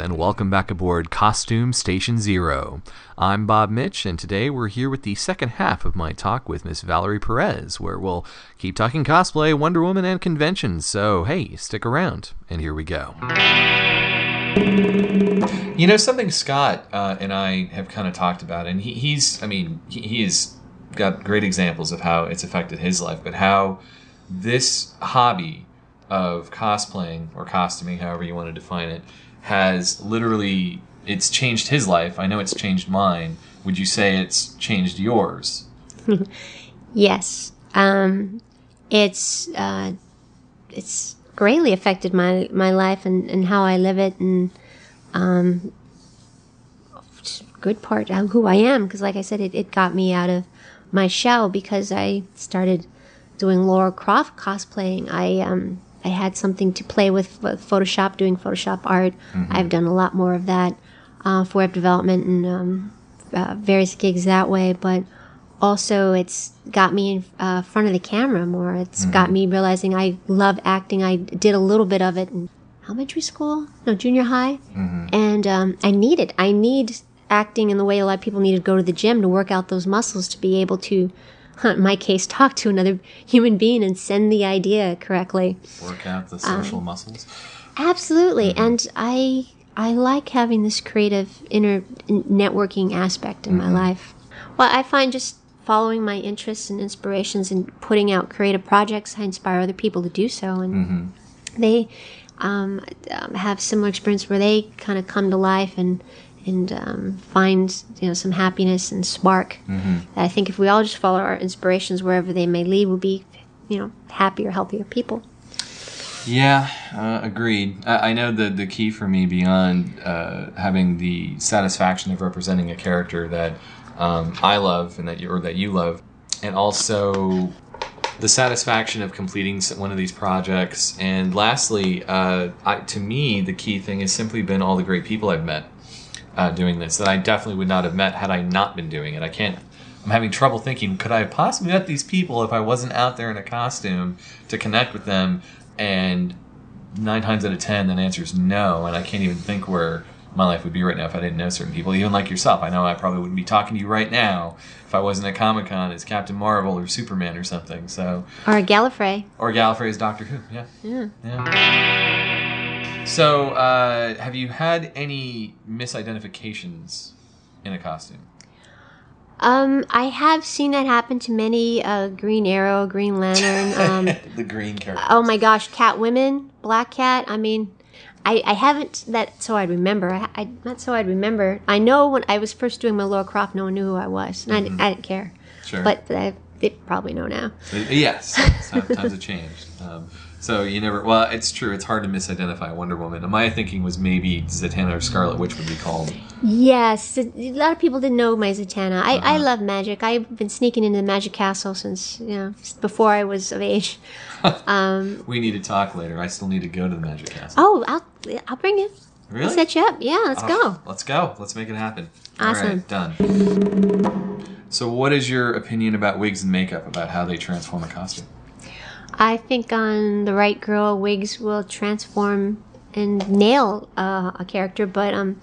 And welcome back aboard Costume Station Zero. I'm Bob Mitch, and today we're here with the second half of my talk with Miss Valerie Perez, where we'll keep talking cosplay, Wonder Woman, and conventions. So, hey, stick around, and here we go. You know something Scott uh, and I have kind of talked about, and he, he's, I mean, he, he has got great examples of how it's affected his life, but how this hobby of cosplaying or costuming, however you want to define it, has literally it's changed his life. I know it's changed mine. Would you say it's changed yours? Yes. Um, it's uh, it's greatly affected my my life and, and how I live it and um, good part who I am because like I said it, it got me out of my shell because I started doing Lara Croft cosplaying. I um I had something to play with, with Photoshop, doing Photoshop art. I've done a lot more of that uh, for web development and um, uh, various gigs that way. But also, it's got me in uh, front of the camera more. It's got me realizing I love acting. I did a little bit of it in elementary school, no, junior high, and um, I need it. I need acting in the way a lot of people need to go to the gym to work out those muscles to be able to. In my case, talk to another human being and send the idea correctly. Work out the social muscles. Absolutely, and I I like having this creative inner networking aspect in my life. Well, I find just following my interests and inspirations and putting out creative projects, I inspire other people to do so, and they um, um, have similar experience where they kind of come to life and and um, find you know some happiness and spark. I think if we all just follow our inspirations wherever they may lead, we'll be you know happier, healthier people. Yeah, uh, agreed. I, I know that the key for me beyond uh, having the satisfaction of representing a character that um, I love and that you or that you love, and also the satisfaction of completing one of these projects, and lastly, uh, I, to me, the key thing has simply been all the great people I've met uh, doing this that I definitely would not have met had I not been doing it. I can't. I'm having trouble thinking. Could I have possibly met these people if I wasn't out there in a costume to connect with them? And nine times out of ten, that answer is no. And I can't even think where my life would be right now if I didn't know certain people. Even like yourself, I know I probably wouldn't be talking to you right now if I wasn't at Comic Con as Captain Marvel or Superman or something. So Or Gallifrey. or Gallifrey as Doctor Who. Yeah. Yeah. So, uh, have you had any misidentifications in a costume? Um, I have seen that happen to many uh, Green Arrow, Green Lantern. Um, the green character. oh my gosh, Cat Women, Black Cat. I mean, I, I haven't that so I'd remember. I, I not so I'd remember. I know when I was first doing my Lara Croft, no one knew who I was, and I, didn't- I didn't care. Sure. But I, they probably know now. Yes, times have changed. Um, so you never. Well, it's true. It's hard to misidentify Wonder Woman. And my thinking was maybe Zatanna or Scarlet Witch would be called. Yes, a lot of people didn't know my Zatanna. I, Uh-huh. I love magic. I've been sneaking into the Magic Castle since you know before I was of age. We need to talk later. I still need to go to the Magic Castle. Oh, I'll I'll bring you. really? I'll set you up. Yeah, let's Oh, go. Let's go. Let's make it happen. Awesome. All right, done. So, what is your opinion about wigs and makeup? About how they transform a costume? I think on the right girl, wigs will transform and nail uh, a character. But um,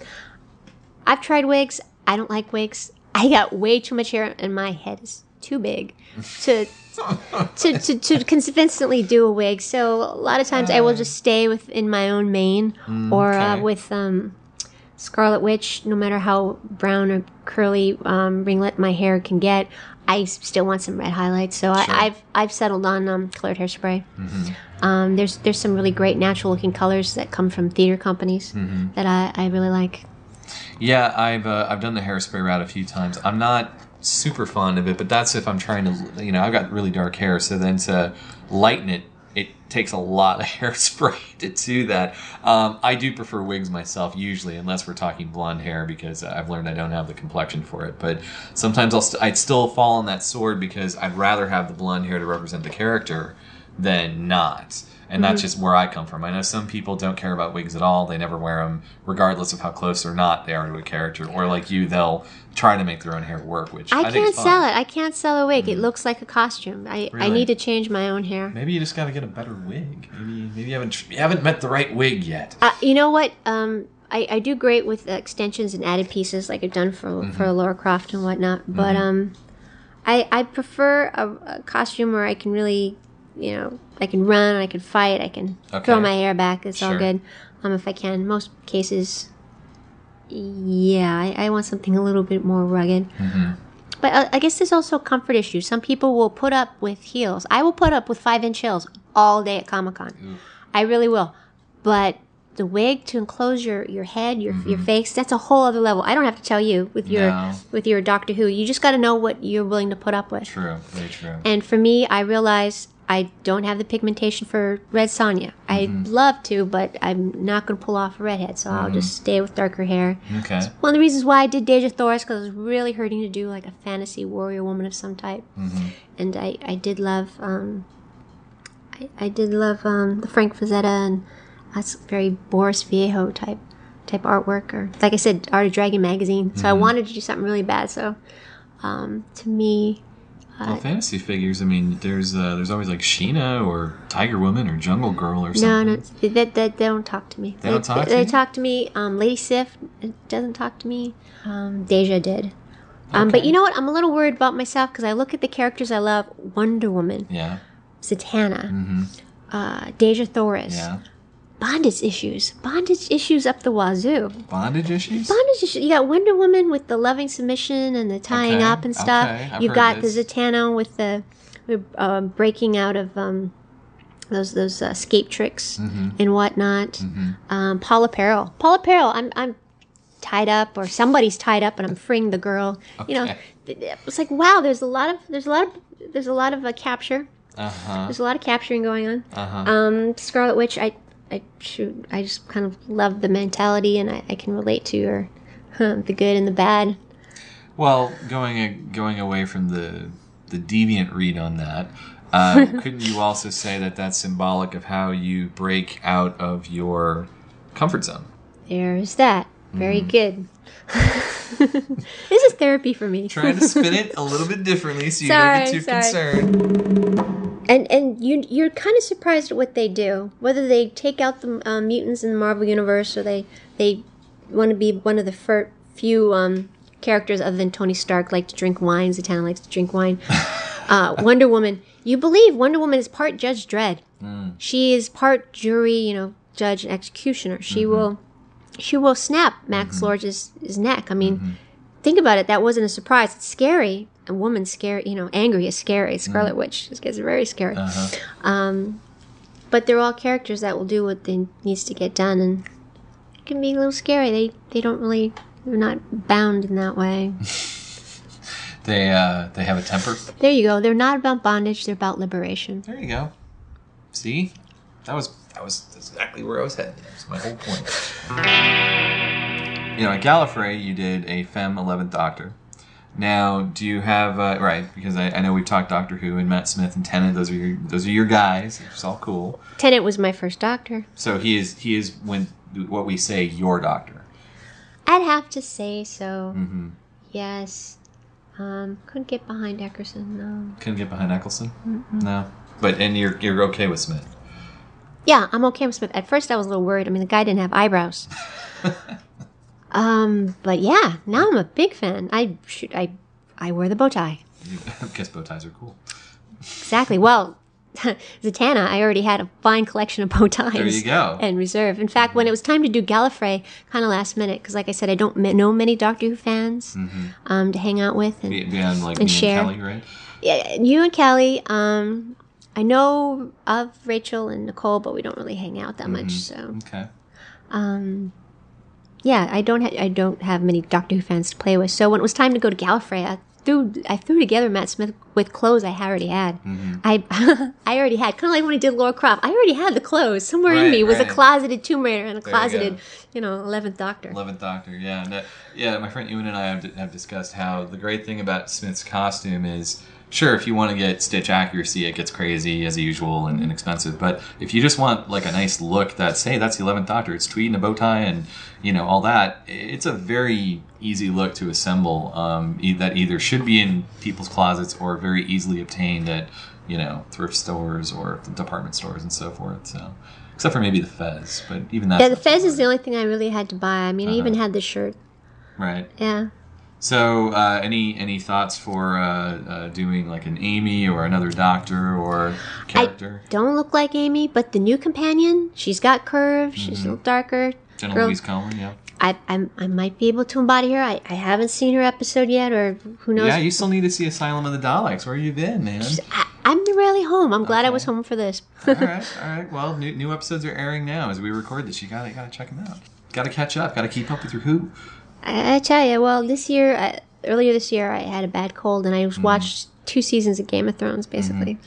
I've tried wigs. I don't like wigs. I got way too much hair, and my head is too big to to, to, to convincingly do a wig. So a lot of times I will just stay within my own mane or uh, with um, Scarlet Witch, no matter how brown or curly um, ringlet my hair can get, I still want some red highlights. So Sure. I, I've I've settled on um, colored hairspray. Um, there's there's some really great natural looking colors that come from theater companies that I, I really like. Yeah, I've uh, I've done the hairspray route a few times. I'm not super fond of it, but that's if I'm trying to, you know, I've got really dark hair, so then to lighten it takes a lot of hairspray to do that. Um, I do prefer wigs myself, usually, unless we're talking blonde hair, because I've learned I don't have the complexion for it. But sometimes I'll st- I'd still fall on that sword because I'd rather have the blonde hair to represent the character than not. And that's just where I come from. I know some people don't care about wigs at all. They never wear them, regardless of how close or not they are to a character. Or like you, they'll try to make their own hair work, which I, I, can't sell it. I can't sell a wig. It looks like a costume. I, I need to change my own hair. Maybe you just got to get a better wig. Maybe maybe you haven't you haven't met the right wig yet. Uh, you know what? Um, I, I do great with extensions and added pieces, like I've done for Mm-hmm. for Lara Croft and whatnot. But um, I I prefer a, a costume where I can really, you know, I can run, I can fight, I can Okay. throw my hair back. It's all good. Um, if I can, most cases, yeah, I, I want something a little bit more rugged. Mm-hmm. But uh, I guess there's also a comfort issues. Some people will put up with heels. I will put up with five inch heels all day at Comic Con. I really will. But the wig to enclose your, your head, your your face, that's a whole other level. I don't have to tell you with your Mm-hmm. No. with your Doctor Who. You just got to know what you're willing to put up with. True, very true. And for me, I realize I don't have the pigmentation for Red Sonja. I'd love to, but I'm not going to pull off a redhead, so I'll just stay with darker hair. Okay. One of the reasons why I did Dejah Thoris because I was really hurting to do like a fantasy warrior woman of some type, and I, I did love um, I, I did love um, the Frank Frazetta and that's very Boris Vallejo type type artwork or like I said Art of Dragon magazine. So I wanted to do something really bad. So um, to me, Well, fantasy figures. I mean, there's uh, there's always like Sheena or Tiger Woman or Jungle Girl or something. no, that, that they don't talk to me. They don't talk to They you? talk to me. Um, Lady Sif doesn't talk to me. Um, Dejah did. Um, But you know what? I'm a little worried about myself because I look at the characters I love: Wonder Woman, Yeah. Zatanna, uh, Dejah Thoris. Mm-hmm. Yeah. Bondage issues. Bondage issues up the wazoo. Bondage issues. Bondage issues. You got Wonder Woman with the loving submission and the tying Okay, up and stuff. okay, You've got this. the Zatanna with the uh, breaking out of um, those those uh, escape tricks Mm-hmm. and whatnot. Um, Paula Peril. Paula Peril. I'm I'm tied up or somebody's tied up and I'm freeing the girl. You know, Okay. th- th- it's like wow. There's a lot of there's a lot of there's a lot of uh, capture. Uh huh. There's a lot of capturing going on. Uh huh. Um, Scarlet Witch, I, I shoot, I just kind of love the mentality, and I, I can relate to her, the good and the bad. Well, going going away from the the deviant read on that, uh, couldn't you also say that that's symbolic of how you break out of your comfort zone? There's that. Very Mm-hmm. good. this is therapy for me. Trying to spin it a little bit differently so you Sorry, don't get too sorry. concerned. And and you you're kind of surprised at what they do. Whether they take out the uh, mutants in the Marvel universe, or they they want to be one of the fir- few um, characters other than Tony Stark like to drink wine. Zatanna likes to drink wine. uh, Wonder Woman. You believe Wonder Woman is part Judge Dredd. She is part jury, you know, judge and executioner. She will she will snap Max Lord's his neck. I mean, think about it. That wasn't a surprise. It's scary. A woman scary, you know, angry is scary. Scarlet Witch just gets very scary. Um, but they're all characters that will do what they needs to get done, and it can be a little scary. They they don't really they're not bound in that way. They uh, they have a temper. there you go. They're not about bondage. They're about liberation. There you go. See, that was that was exactly where I was heading. That's my whole point. You know, at Gallifrey, you did a Femme Eleventh Doctor. Now, do you have uh, right? Because I, I know we've talked Doctor Who and Matt Smith and Tennant. Those are your those are your guys. It's all cool. Tennant was my first doctor. So he is he is when what we say your doctor. I'd have to say so. Mm-hmm. Yes. Um, couldn't get behind Eccleston. No. Couldn't get behind Eccleston. No, but and you're you're okay with Smith. Yeah, I'm okay with Smith. At first, I was a little worried. I mean, the guy didn't have eyebrows. um, but yeah, now I'm a big fan. I shoot. I I wear the bow tie. Guess bow ties are cool. Exactly. Well, Zatanna, I already had a fine collection of bow ties. There you go. And reserve. In fact, when it was time to do Gallifrey, kind of last minute, because like I said, I don't m- know many Doctor Who fans um, to hang out with. And like And share. and Kelly, right? yeah, you and Kelly, um, I know of Rachel and Nicole, but we don't really hang out that much. So Okay. Yeah, I don't ha- I don't have many Doctor Who fans to play with. So when it was time to go to Gallifrey, I threw I threw together Matt Smith with clothes I already had. Mm-hmm. I I already had kind of like when I did Lara Croft. I already had the clothes. Somewhere in me was right. a closeted Tomb Raider and a There you closeted, go. you, know, Eleventh Doctor. Eleventh Doctor, yeah, and, yeah. My friend Ewan and I have, have discussed how the great thing about Smith's costume is, sure, if you want to get stitch accuracy, it gets crazy as usual and, and expensive. But if you just want like a nice look, that's hey, that's the Eleventh Doctor. It's tweed and a bow tie, and you know all that. It's a very easy look to assemble. Um, that either should be in people's closets or very easily obtained at you know thrift stores or department stores and so forth. So. Except for maybe the Fez, but even that. yeah, the Fez is the only thing I really had to buy. I mean, I even Uh-huh. had the shirt. right. Yeah. So, uh, any any thoughts for uh, uh, doing like an Amy or another Doctor or character? I Don't look like Amy, but the new companion, she's got curves. She's Mm-hmm. a little darker. General girl- Louise Coleman, yeah. I, I, I might be able to embody her. I, I haven't seen her episode yet, or who knows. Yeah, you still need to see Asylum of the Daleks. Where you been, man? I, I'm rarely home. I'm glad I was home for this. all right, all right. Well, new, new episodes are airing now as we record this. You gotta gotta check them out. Gotta catch up. Gotta keep up with your Who. I, I tell you, well, this year, uh, earlier this year, I had a bad cold, and I Mm-hmm. watched two seasons of Game of Thrones, basically.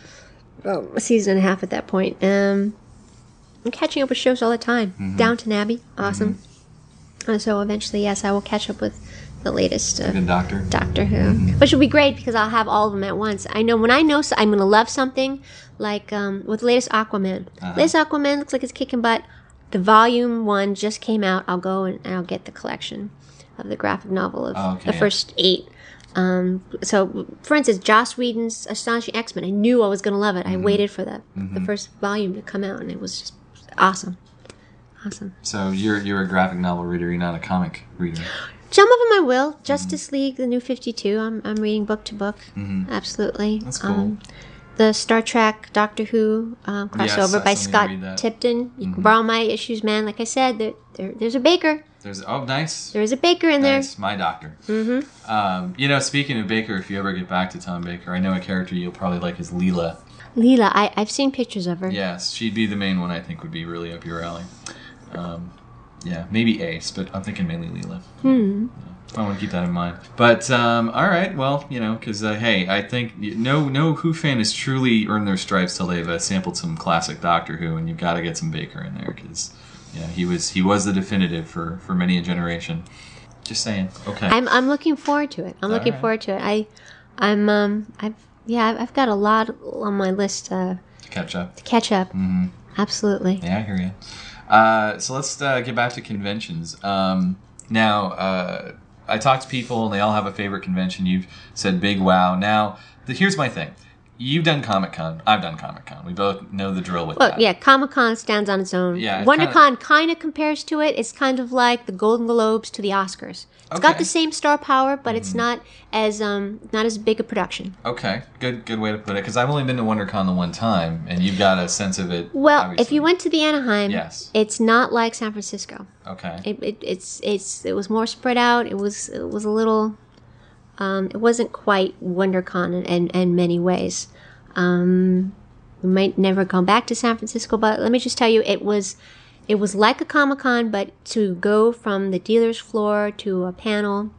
Well, a season and a half at that point. Um, I'm catching up with shows all the time. Mm-hmm. Downton Abbey, awesome. Uh, so eventually, yes, I will catch up with the latest. Uh, Doctor. Doctor Who, which will be great because I'll have all of them at once. I know when I know so I'm going to love something, like um, with the latest Aquaman. Latest Aquaman looks like it's kicking butt. The volume one just came out. I'll go and I'll get the collection of the graphic novel of Oh, okay. the first eight. Um, so, for instance, Joss Whedon's Astonishing X Men. I knew I was going to love it. I waited for the the first volume to come out, and it was just awesome, awesome. So you're you're a graphic novel reader. You're not a comic reader. Some of them I will. Justice League, the new 52, I'm, I'm reading book to book. Absolutely. That's cool. Um, the Star Trek Doctor Who um, crossover I by still need to Scott. Tipton. You can borrow my issues, man. Like I said, there, there, there's a baker. There's oh nice. There is a baker in there. Nice, my doctor. Mm-hmm. Um, you know, speaking of Baker, if you ever get back to Tom Baker, I know a character you'll probably like is Leela. Leela, I, I've seen pictures of her. Yes, she'd be the main one. I think would be really up your alley. Um, yeah, maybe Ace, but I'm thinking mainly Leela. Hmm. I want to keep that in mind. But um, all right, well, you know, because uh, hey, I think no no Who fan has truly earned their stripes till they've uh, sampled some classic Doctor Who, and you've got to get some Baker in there because you know he was he was the definitive for for many a generation. Just saying. Okay. I'm, I'm looking forward to it. I'm looking right. forward to it. I, I'm, um, I've, yeah, I've- I've got a lot on my list uh, Catch up. to catch up. Mm-hmm. Absolutely. Yeah, I hear you. Uh, so let's uh, get back to conventions. Um, now, uh, I talk to people and they all have a favorite convention. You've said Big Wow. Now, the, here's my thing. You've done Comic Con. I've done Comic Con. We both know the drill with Well, that. yeah, Comic Con stands on its own. Yeah, it WonderCon kind of compares to it. It's kind of like the Golden Globes to the Oscars. It's got the same star power, but it's not as um not as big a production. Okay, good good way to put it. Because I've only been to WonderCon the one time, and you've got a sense of it. Well, if you went to the Anaheim, Yes. it's not like San Francisco. Okay. It, it it's it's it was more spread out. It was it was a little. Um, it wasn't quite WonderCon in, in, in many ways. Um, we might never come back to San Francisco, but let me just tell you, it was it was like a Comic Con, but to go from the dealer's floor to a panel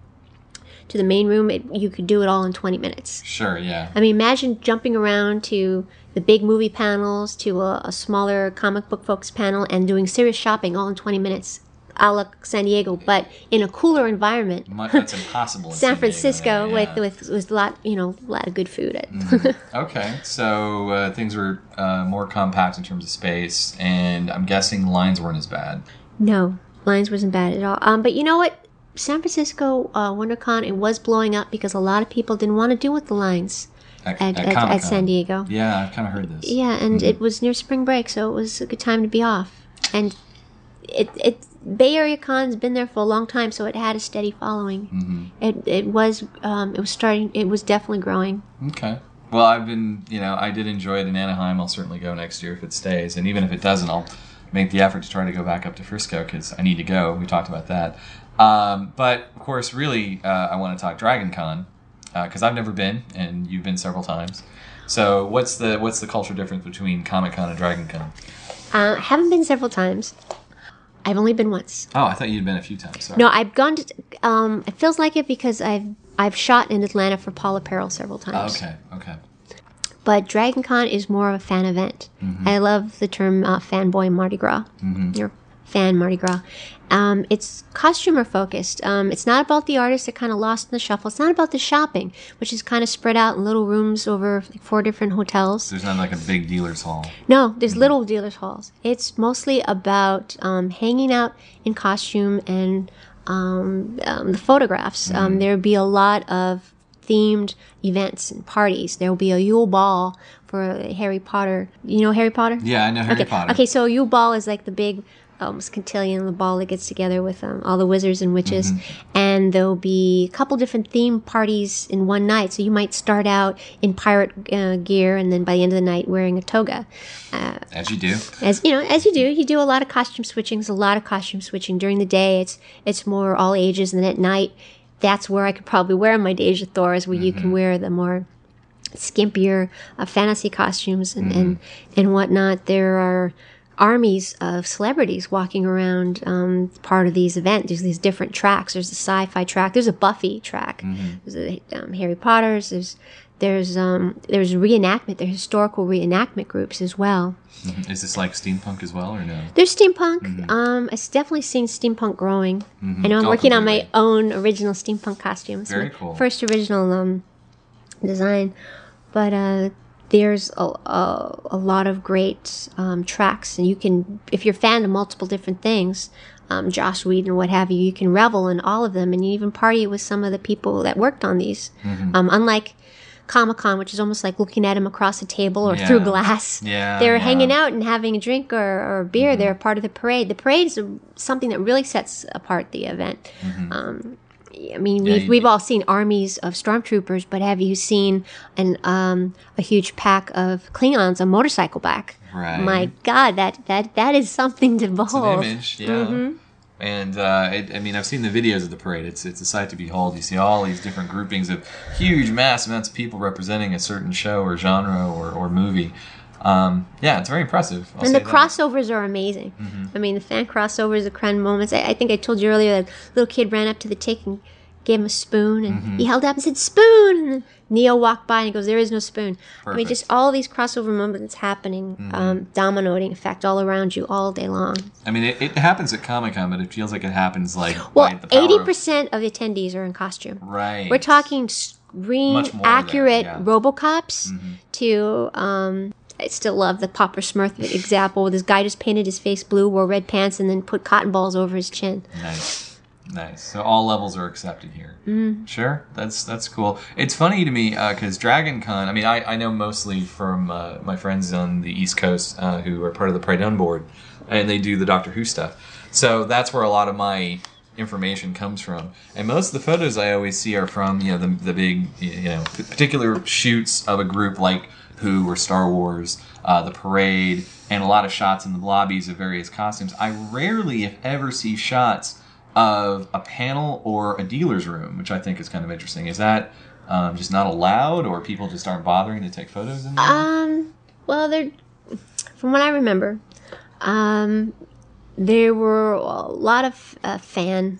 to the main room, it, you could do it all in twenty minutes. Sure. Yeah. I mean, imagine jumping around to the big movie panels to a, a smaller comic book folks panel and doing serious shopping all in 20 minutes, a la San Diego, but in a cooler environment. That's impossible. San Diego, Francisco yeah, with, with with a lot you know a lot of good food. At. Okay, so uh, things were uh, more compact in terms of space, and I'm guessing lines weren't as bad. no, lines wasn't bad at all. Um, but you know what? San Francisco uh, WonderCon it was blowing up because a lot of people didn't want to deal with the lines At, at, at at, San Diego. Yeah, I've kind of heard this. Yeah, and it was near spring break, so it was a good time to be off. And it it Bay Area Con's been there for a long time, so it had a steady following. Mm-hmm. It it was um, it was starting. It was definitely growing. Okay. Well, I've been, you know, I did enjoy it in Anaheim. I'll certainly go next year if it stays, and even if it doesn't, I'll make the effort to try to go back up to Frisco because I need to go. We talked about that. Um, but of course, really, uh, I want to talk Dragon Con because I've never been, and you've been several times. So, what's the what's the culture difference between Comic Con and Dragon Con? Uh, haven't been several times. I've only been once. Oh, I thought you'd been a few times. Sorry. No, I've gone to. Um, it feels like it because I've I've shot in Atlanta for Paula Peril several Oh, times. okay, okay. But Dragon Con is more of a fan event. I love the term uh, fanboy Mardi Gras. Or fan Mardi Gras. Um, it's costumer focused. Um, it's not about the artists that kind of lost in the shuffle. It's not about the shopping, which is kind of spread out in little rooms over like four different hotels. There's not like a big dealer's hall. No, there's little dealers halls. It's mostly about um, hanging out in costume and um, um, the photographs. Um, there'll be a lot of themed events and parties. There will be a Yule Ball for Harry Potter. You know Harry Potter? Yeah, I know Harry okay. Potter. Okay, so Yule Ball is like the big almost cotillion, the ball that gets together with um, all the wizards and witches. Mm-hmm. And there'll be a couple different theme parties in one night. So you might start out in pirate uh, gear and then by the end of the night wearing a toga. As you do. As you know, as you do, you do a lot of costume switching. There's a lot of costume switching during the day. It's it's more all ages, and then at night, that's where I could probably wear my Dejah Thoris, where you can wear the more skimpier uh, fantasy costumes and, and and whatnot. There are armies of celebrities walking around um, part of these events. There's these different tracks. There's a sci-fi track. There's a Buffy track. There's a um, Harry Potter's. There's there's um there's reenactment. There's historical reenactment groups as well. Is this like steampunk as well, or no? There's steampunk. Um, I've definitely seen steampunk growing. I know I'm Oh, working on my own original steampunk costumes. Very my cool. First original um, design, but uh, there's a, a, a lot of great um, tracks, and you can if you're a fan of multiple different things. Um, Joss Whedon or what have you, you can revel in all of them, and you even party with some of the people that worked on these. Mm-hmm. Um, unlike Comic Con, which is almost like looking at them across a table or through glass. Yeah, they're yeah. hanging out and having a drink or, or a beer. They're part of the parade. The parade is something that really sets apart the event. Um, I mean, Yeah, we've, you- we've all seen armies of stormtroopers, but have you seen an um, a huge pack of Klingons on motorcycle back? Right. My God, that that that is something to behold. It's an image, yeah. Mm-hmm. And uh, it, I mean, I've seen the videos of the parade. It's it's a sight to behold. You see all these different groupings of huge, mass amounts of people representing a certain show or genre or, or movie. Um, yeah, it's very impressive. I'll and the that. crossovers are amazing. I mean, the fan crossovers, the crown moments. I, I think I told you earlier that little kid ran up to the tick and gave him a spoon, and he held up and said, "Spoon." And Neo walked by and he goes, "There is no spoon." I mean, just all these crossover moments happening, um, dominoing effect all around you all day long. I mean, it, it happens at Comic Con, but it feels like it happens like Well, eighty percent of the attendees are in costume. Right. We're talking screen accurate there, yeah. Mm-hmm. RoboCops to. Um, I still love the Papa Smurf example this guy just painted his face blue, wore red pants, and then put cotton balls over his chin. Nice, nice. So all levels are accepted here. Mm-hmm. Mm. Sure, that's that's cool. It's funny to me because Dragon Con. I mean, I, I know mostly from uh, my friends on the East Coast uh, who are part of the Pride board, and they do the Doctor Who stuff. So that's where a lot of my information comes from. And most of the photos I always see are from you know the the big you know particular shoots of a group like Who or Star Wars, uh, the parade, and a lot of shots in the lobbies of various costumes. I rarely, if ever, see shots of a panel or a dealer's room, which I think is kind of interesting. Is that um, just not allowed, or people just aren't bothering to take photos in there? Um, well, there, from what I remember, um, there were a lot of uh, fan,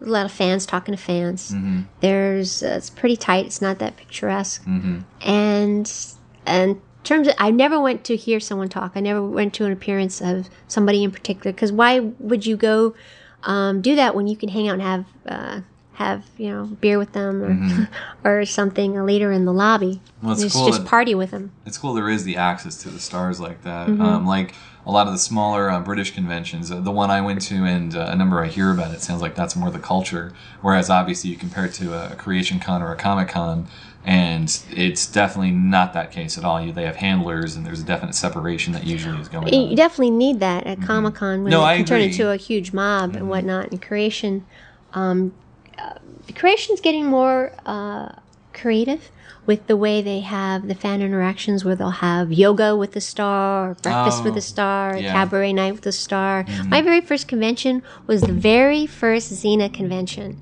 a lot of fans talking to fans. Mm-hmm. There's, uh, it's pretty tight. It's not that picturesque. And and in terms of, I never went to hear someone talk. I never went to an appearance of somebody in particular. Because why would you go um, do that when you can hang out and have uh, have you know beer with them or or something later in the lobby? Mm-hmm. Well, it's just cool just that- party with them. it's cool there is the access to the stars like that. Mm-hmm. Um, like a lot of the smaller uh, British conventions, uh, the one I went to and uh, a number I hear about, it sounds like that's more the culture. Whereas obviously you compare it to a, a Creation Con or a Comic Con, and it's definitely not that case at all. You, they have handlers, and there's a definite separation that usually is going on. You on. definitely need that at Comic Con when Mm-hmm. No, it I can turn agree. Mm-hmm. into a huge mob and whatnot. And creation, um, uh, creation's getting more uh, creative with the way they have the fan interactions where they'll have yoga with the star, or breakfast with Oh, the star, yeah. cabaret night with the star. My very first convention was the very first Xena convention.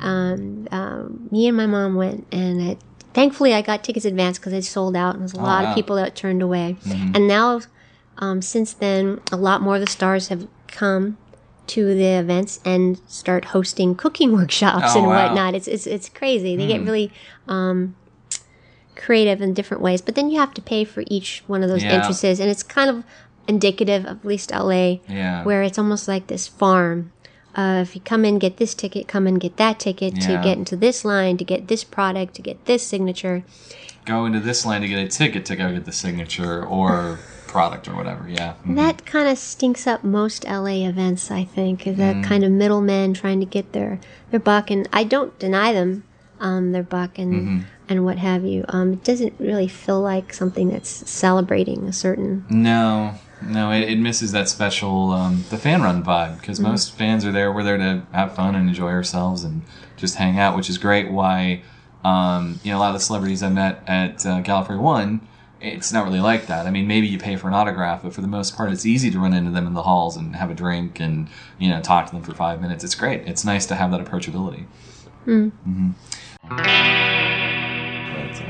Um, um, me and my mom went, and it, thankfully I got tickets advance because it sold out, and there's a lot wow. of people that turned away. And now, um, since then, a lot more of the stars have come to the events and start hosting cooking workshops Oh, and wow. whatnot. It's it's it's crazy. They get really um, creative in different ways, but then you have to pay for each one of those Yeah. entrances, and it's kind of indicative of at least LA, Yeah. where it's almost like this farm. Uh, if you come in, get this ticket, come in, get that ticket to get into this line, to get this product, to get this signature. Go into this line to get a ticket to go get the signature or product or whatever. Yeah. Mhm. That kind of stinks up most LA events, I think. Is Mm. that kind of middlemen trying to get their their buck, and I don't deny them um, their buck and Mm-hmm. and what have you. Um, it doesn't really feel like something that's celebrating a certain. No, no, it, it misses that special um, the fan run vibe because most fans are there. We're there to have fun and enjoy ourselves and just hang out, which is great. Why, um, you know, a lot of the celebrities I met at uh, Gallifrey One, it's not really like that. I mean, maybe you pay for an autograph, but for the most part, it's easy to run into them in the halls and have a drink and you know talk to them for five minutes. It's great. It's nice to have that approachability. But, uh,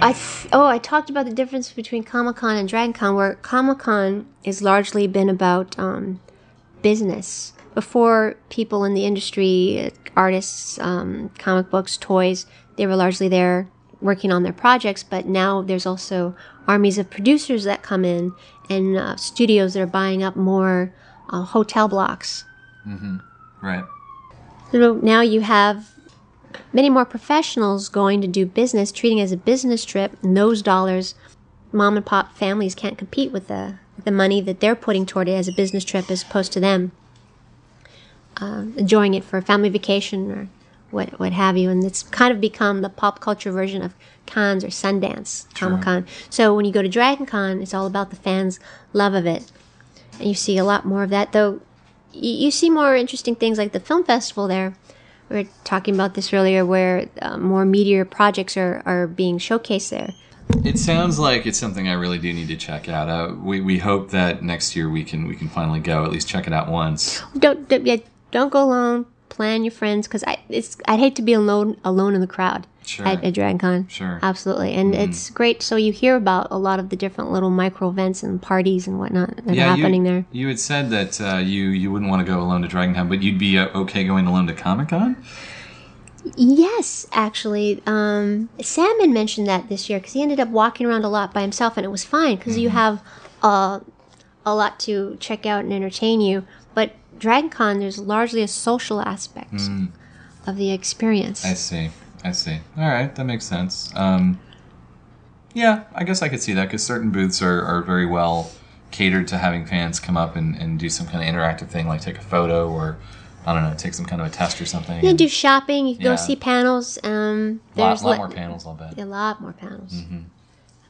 I th- oh, I talked about the difference between Comic Con and Dragon Con, where Comic Con has largely been about um, business. Before people in the industry, artists, um, comic books, toys, they were largely there working on their projects. But now there's also armies of producers that come in and uh, studios that are buying up more uh, hotel blocks. right. So now you have many more professionals going to do business, treating it as a business trip, and those dollars, mom and pop families can't compete with the the money that they're putting toward it as a business trip, as opposed to them uh, enjoying it for a family vacation or what what have you. And it's kind of become the pop culture version of cons or Sundance Comic Con. So when you go to Dragon Con, it's all about the fans' love of it, and you see a lot more of that. Though you, you see more interesting things like the film festival there. We were talking about this earlier, where uh, more meteor projects are, are being showcased there. It sounds like it's something I really do need to check out. Uh, we, we hope that next year we can we can finally go at least check it out once. Don't don't, yeah, don't go alone. Plan your friends because I it's I'd hate to be alone alone in the crowd Sure. at, at Dragon Con. Sure. Mm-hmm. absolutely, and it's great. So you hear about a lot of the different little micro events and parties and whatnot that are happening you, there. You had said that uh, you you wouldn't want to go alone to Dragon Con, but you'd be uh, okay going alone to Comic Con. Yes, actually, um, Sam had mentioned that this year because he ended up walking around a lot by himself, and it was fine because Mm-hmm. you have uh, a lot to check out and entertain you. But Dragon Con, there's largely a social aspect of the experience. Mm. I see. I see. All right, that makes sense. Um, yeah, I guess I could see that because certain booths are, are very well catered to having fans come up and, and do some kind of interactive thing, like take a photo or I don't know, take some kind of a test or something. You can do shopping. You can Yeah. go see panels. Um, a lot, lot li- more panels, I'll bet. A lot more panels. Mm-hmm.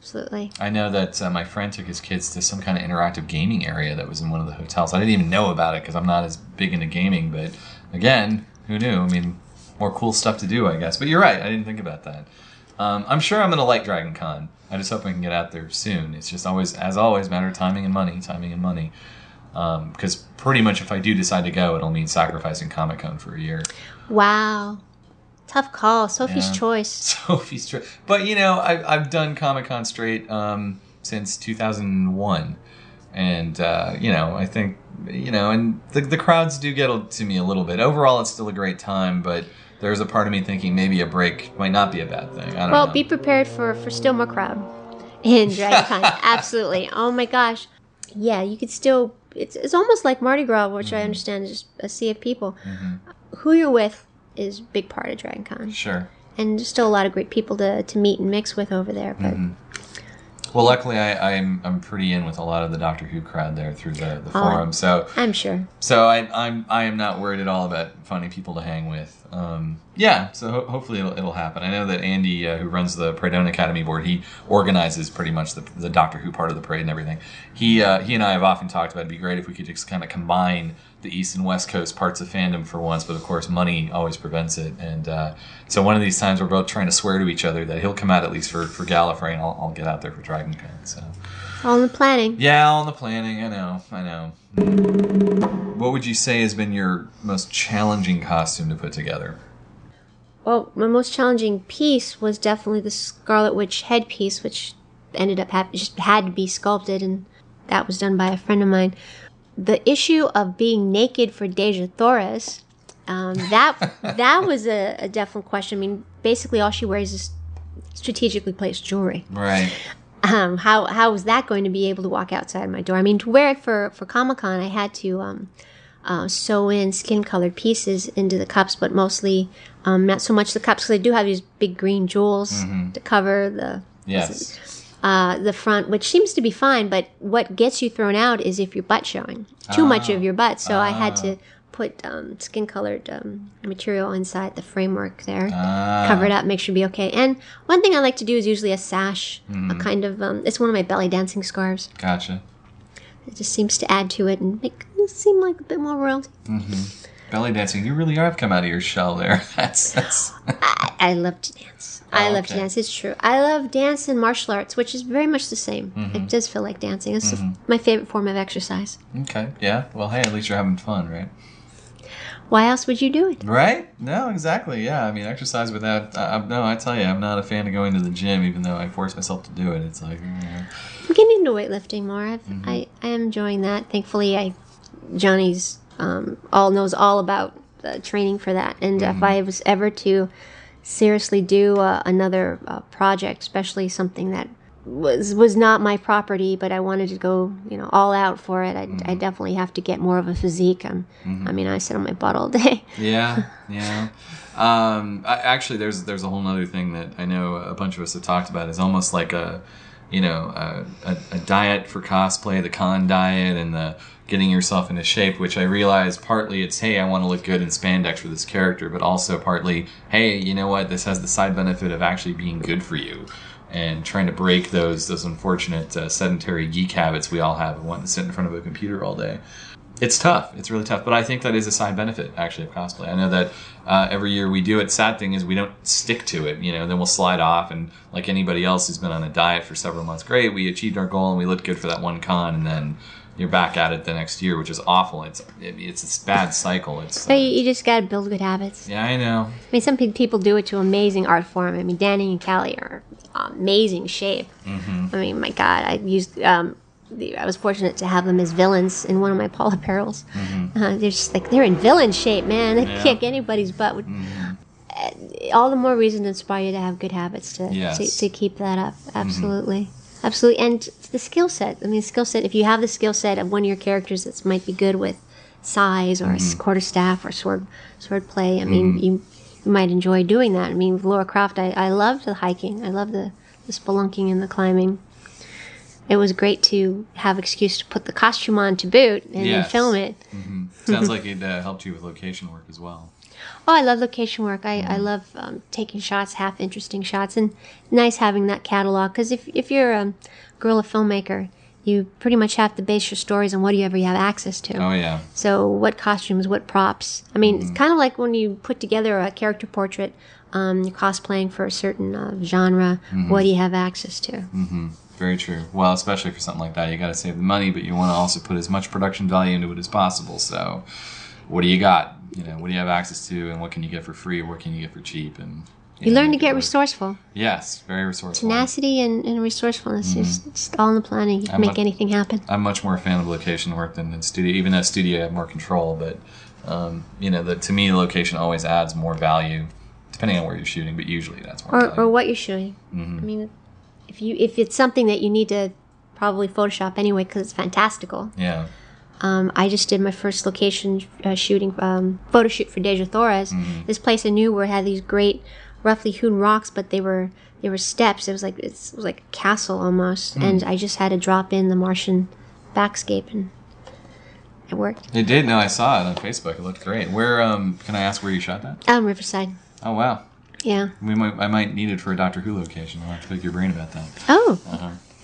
Absolutely. I know that uh, my friend took his kids to some kind of interactive gaming area that was in one of the hotels. I didn't even know about it because I'm not as big into gaming. But again, who knew? I mean, more cool stuff to do, I guess. But you're right. I didn't think about that. Um, I'm sure I'm going to like Dragon Con. I just hope I can get out there soon. It's just always, as always, matter of timing and money, timing and money. Because pretty much if I do decide to go, it'll mean sacrificing Comic Con for a year. Wow. Tough call. Sophie's Yeah. choice. Sophie's choice. But you know, I've, I've done Comic Con straight um, since 2001, and uh, you know, I think you know, and the, the crowds do get to me a little bit. Overall, it's still a great time, but there's a part of me thinking maybe a break might not be a bad thing. I don't Well, know. be prepared for, for still more crowd in Dragon Con. Absolutely. Oh my gosh. Yeah, you could still. It's, it's almost like Mardi Gras, which Mm-hmm. I understand is just a sea of people. Who you're with is a big part of Dragon Con. sure. And there's still a lot of great people to, to meet and mix with over there. But Mm-hmm. Well, luckily, I, I'm I'm pretty in with a lot of the Doctor Who crowd there through the, the Oh. forum. So I'm sure. So I, I'm I am not worried at all about finding people to hang with. Um, yeah, so ho- hopefully it'll, it'll happen. I know that Andy, uh, who runs the Prydonian Academy board, he organizes pretty much the, the Doctor Who part of the parade and everything. He uh, he and I have often talked about it'd be great if we could just kind of combine the East and West Coast parts of fandom for once, but of course, money always prevents it. And uh, so, one of these times, we're both trying to swear to each other that he'll come out at least for, for Gallifrey, and I'll, I'll get out there for Dragon Con. So, All in the planning. yeah, on the planning. I know, I know. What would you say has been your most challenging costume to put together? Well, my most challenging piece was definitely the Scarlet Witch headpiece, which ended up ha- just had to be sculpted, and that was done by a friend of mine. The issue of being naked for Dejah Thoris, um, that that was a, a definite question. I mean, basically, all she wears is strategically placed jewelry. Right. Um, how how was that going to be able to walk outside my door? I mean, to wear it for for Comic Con, I had to um, uh, sew in skin colored pieces into the cups, but mostly um, not so much the cups because I do have these big green jewels to cover the Yes. uh, the front, which seems to be fine. But what gets you thrown out is if your butt showing too much of your butt. So I had to put um, skin colored um, material inside the framework there, Ah. cover it up, make sure to be okay. And one thing I like to do is usually a sash, a kind of um, it's one of my belly dancing scarves. Gotcha. It just seems to add to it and make it seem like a bit more royalty. Belly dancing. You really are have come out of your shell there. That's that's. I, I love to dance. I Oh, love to dance. It's true. I love dance and martial arts, which is very much the same. Mm-hmm. It does feel like dancing. It's my favorite form of exercise. Okay. Yeah. Well, hey, at least you're having fun, right? Why else would you do it? Right? No, exactly. Yeah. I mean, exercise without. No, I tell you, I'm not a fan of going to the gym, even though I force myself to do it. It's like. I'm getting into weightlifting more. I've, Mm-hmm. I I am enjoying that. Thankfully, I Johnny's um, all knows all about uh, training for that. And Mm-hmm. if I was ever to seriously do uh, another uh, project, especially something that was was not my property, but I wanted to go you know all out for it, I Mm-hmm. I definitely have to get more of a physique. Um, I mean, I sit on my butt all day. Yeah, yeah. Um, I, actually, there's there's a whole other thing that I know a bunch of us have talked about. Is almost like a, you know, a, a, a diet for cosplay, the con diet, and the getting yourself into shape. Which I realize partly it's hey, I want to look good in spandex for this character, but also partly hey, you know what, this has the side benefit of actually being good for you. And trying to break those those unfortunate uh, sedentary geek habits we all have of wanting to sit in front of a computer all day it's tough. It's really tough. But I think that is a side benefit actually of cosplay. I know that uh, every year we do it. Sad thing is we don't stick to it. You know, then we'll slide off, and like anybody else who's been on a diet for several months, great, we achieved our goal and we looked good for that one con, and then you're back at it the next year, which is awful. It's it, it's this bad cycle. It's So uh, you, just got to build good habits. yeah, I know. I mean, some people do it to amazing art form. I mean, Danny and Callie are amazing shape. Mm-hmm. I mean, my God, I used. Um, I was fortunate to have them as villains in one of my Paula Perils. Uh, they're just like they're in villain shape, man. They Mm-hmm. Yeah. kick anybody's butt. With, Uh, all the more reason to inspire you to have good habits to Yes. to, to keep that up. Absolutely, absolutely, and the skill set. I mean, skill set. If you have the skill set of one of your characters that might be good with size or a s- quarter staff or sword sword play, I mean, you you might enjoy doing that. I mean, Lara Croft, I, I loved the hiking. I love the, the spelunking and the climbing. It was great to have excuse to put the costume on to boot and then film it. Sounds like it uh, helped you with location work as well. Oh, I love location work. I, I love um, taking shots, half interesting shots, and nice having that catalog. Because if, if you're a guerrilla filmmaker, you pretty much have to base your stories on whatever you ever have access to. Oh yeah. So, what costumes, what props? I mean, it's kind of like when you put together a character portrait, um, you're cosplaying for a certain uh, genre. What do you have access to? Very true. Well, especially for something like that, you got to save the money, but you want to also put as much production value into it as possible. So, what do you got? You know, what do you have access to, and what can you get for free, or what can you get for cheap? And You know, learn to get resourceful. Yes, very resourceful. Tenacity and, and resourcefulness. is it's all in the planning. You can I'm make a- anything happen. I'm much more a fan of location work than in studio. Even though studio I have more control, but um, you know, the, to me, the location always adds more value, depending on where you're shooting. But usually, that's more. or, or what you're shooting. I mean, if you if it's something that you need to probably Photoshop anyway because it's fantastical. yeah. Um, I just did my first location uh, shooting um, photo shoot for Dejah Thoris. This place I knew where it had these great, roughly hewn rocks, but they were they were steps. It was like it's, it was like a castle almost, and I just had to drop in the Martian backscape, and it worked. It did. No, I saw it on Facebook. It looked great. Where? Um, can I ask where you shot that? Um, Riverside. Oh wow. Yeah. We might. I might need it for a Doctor Who location. I'll have to pick your brain about that. Oh,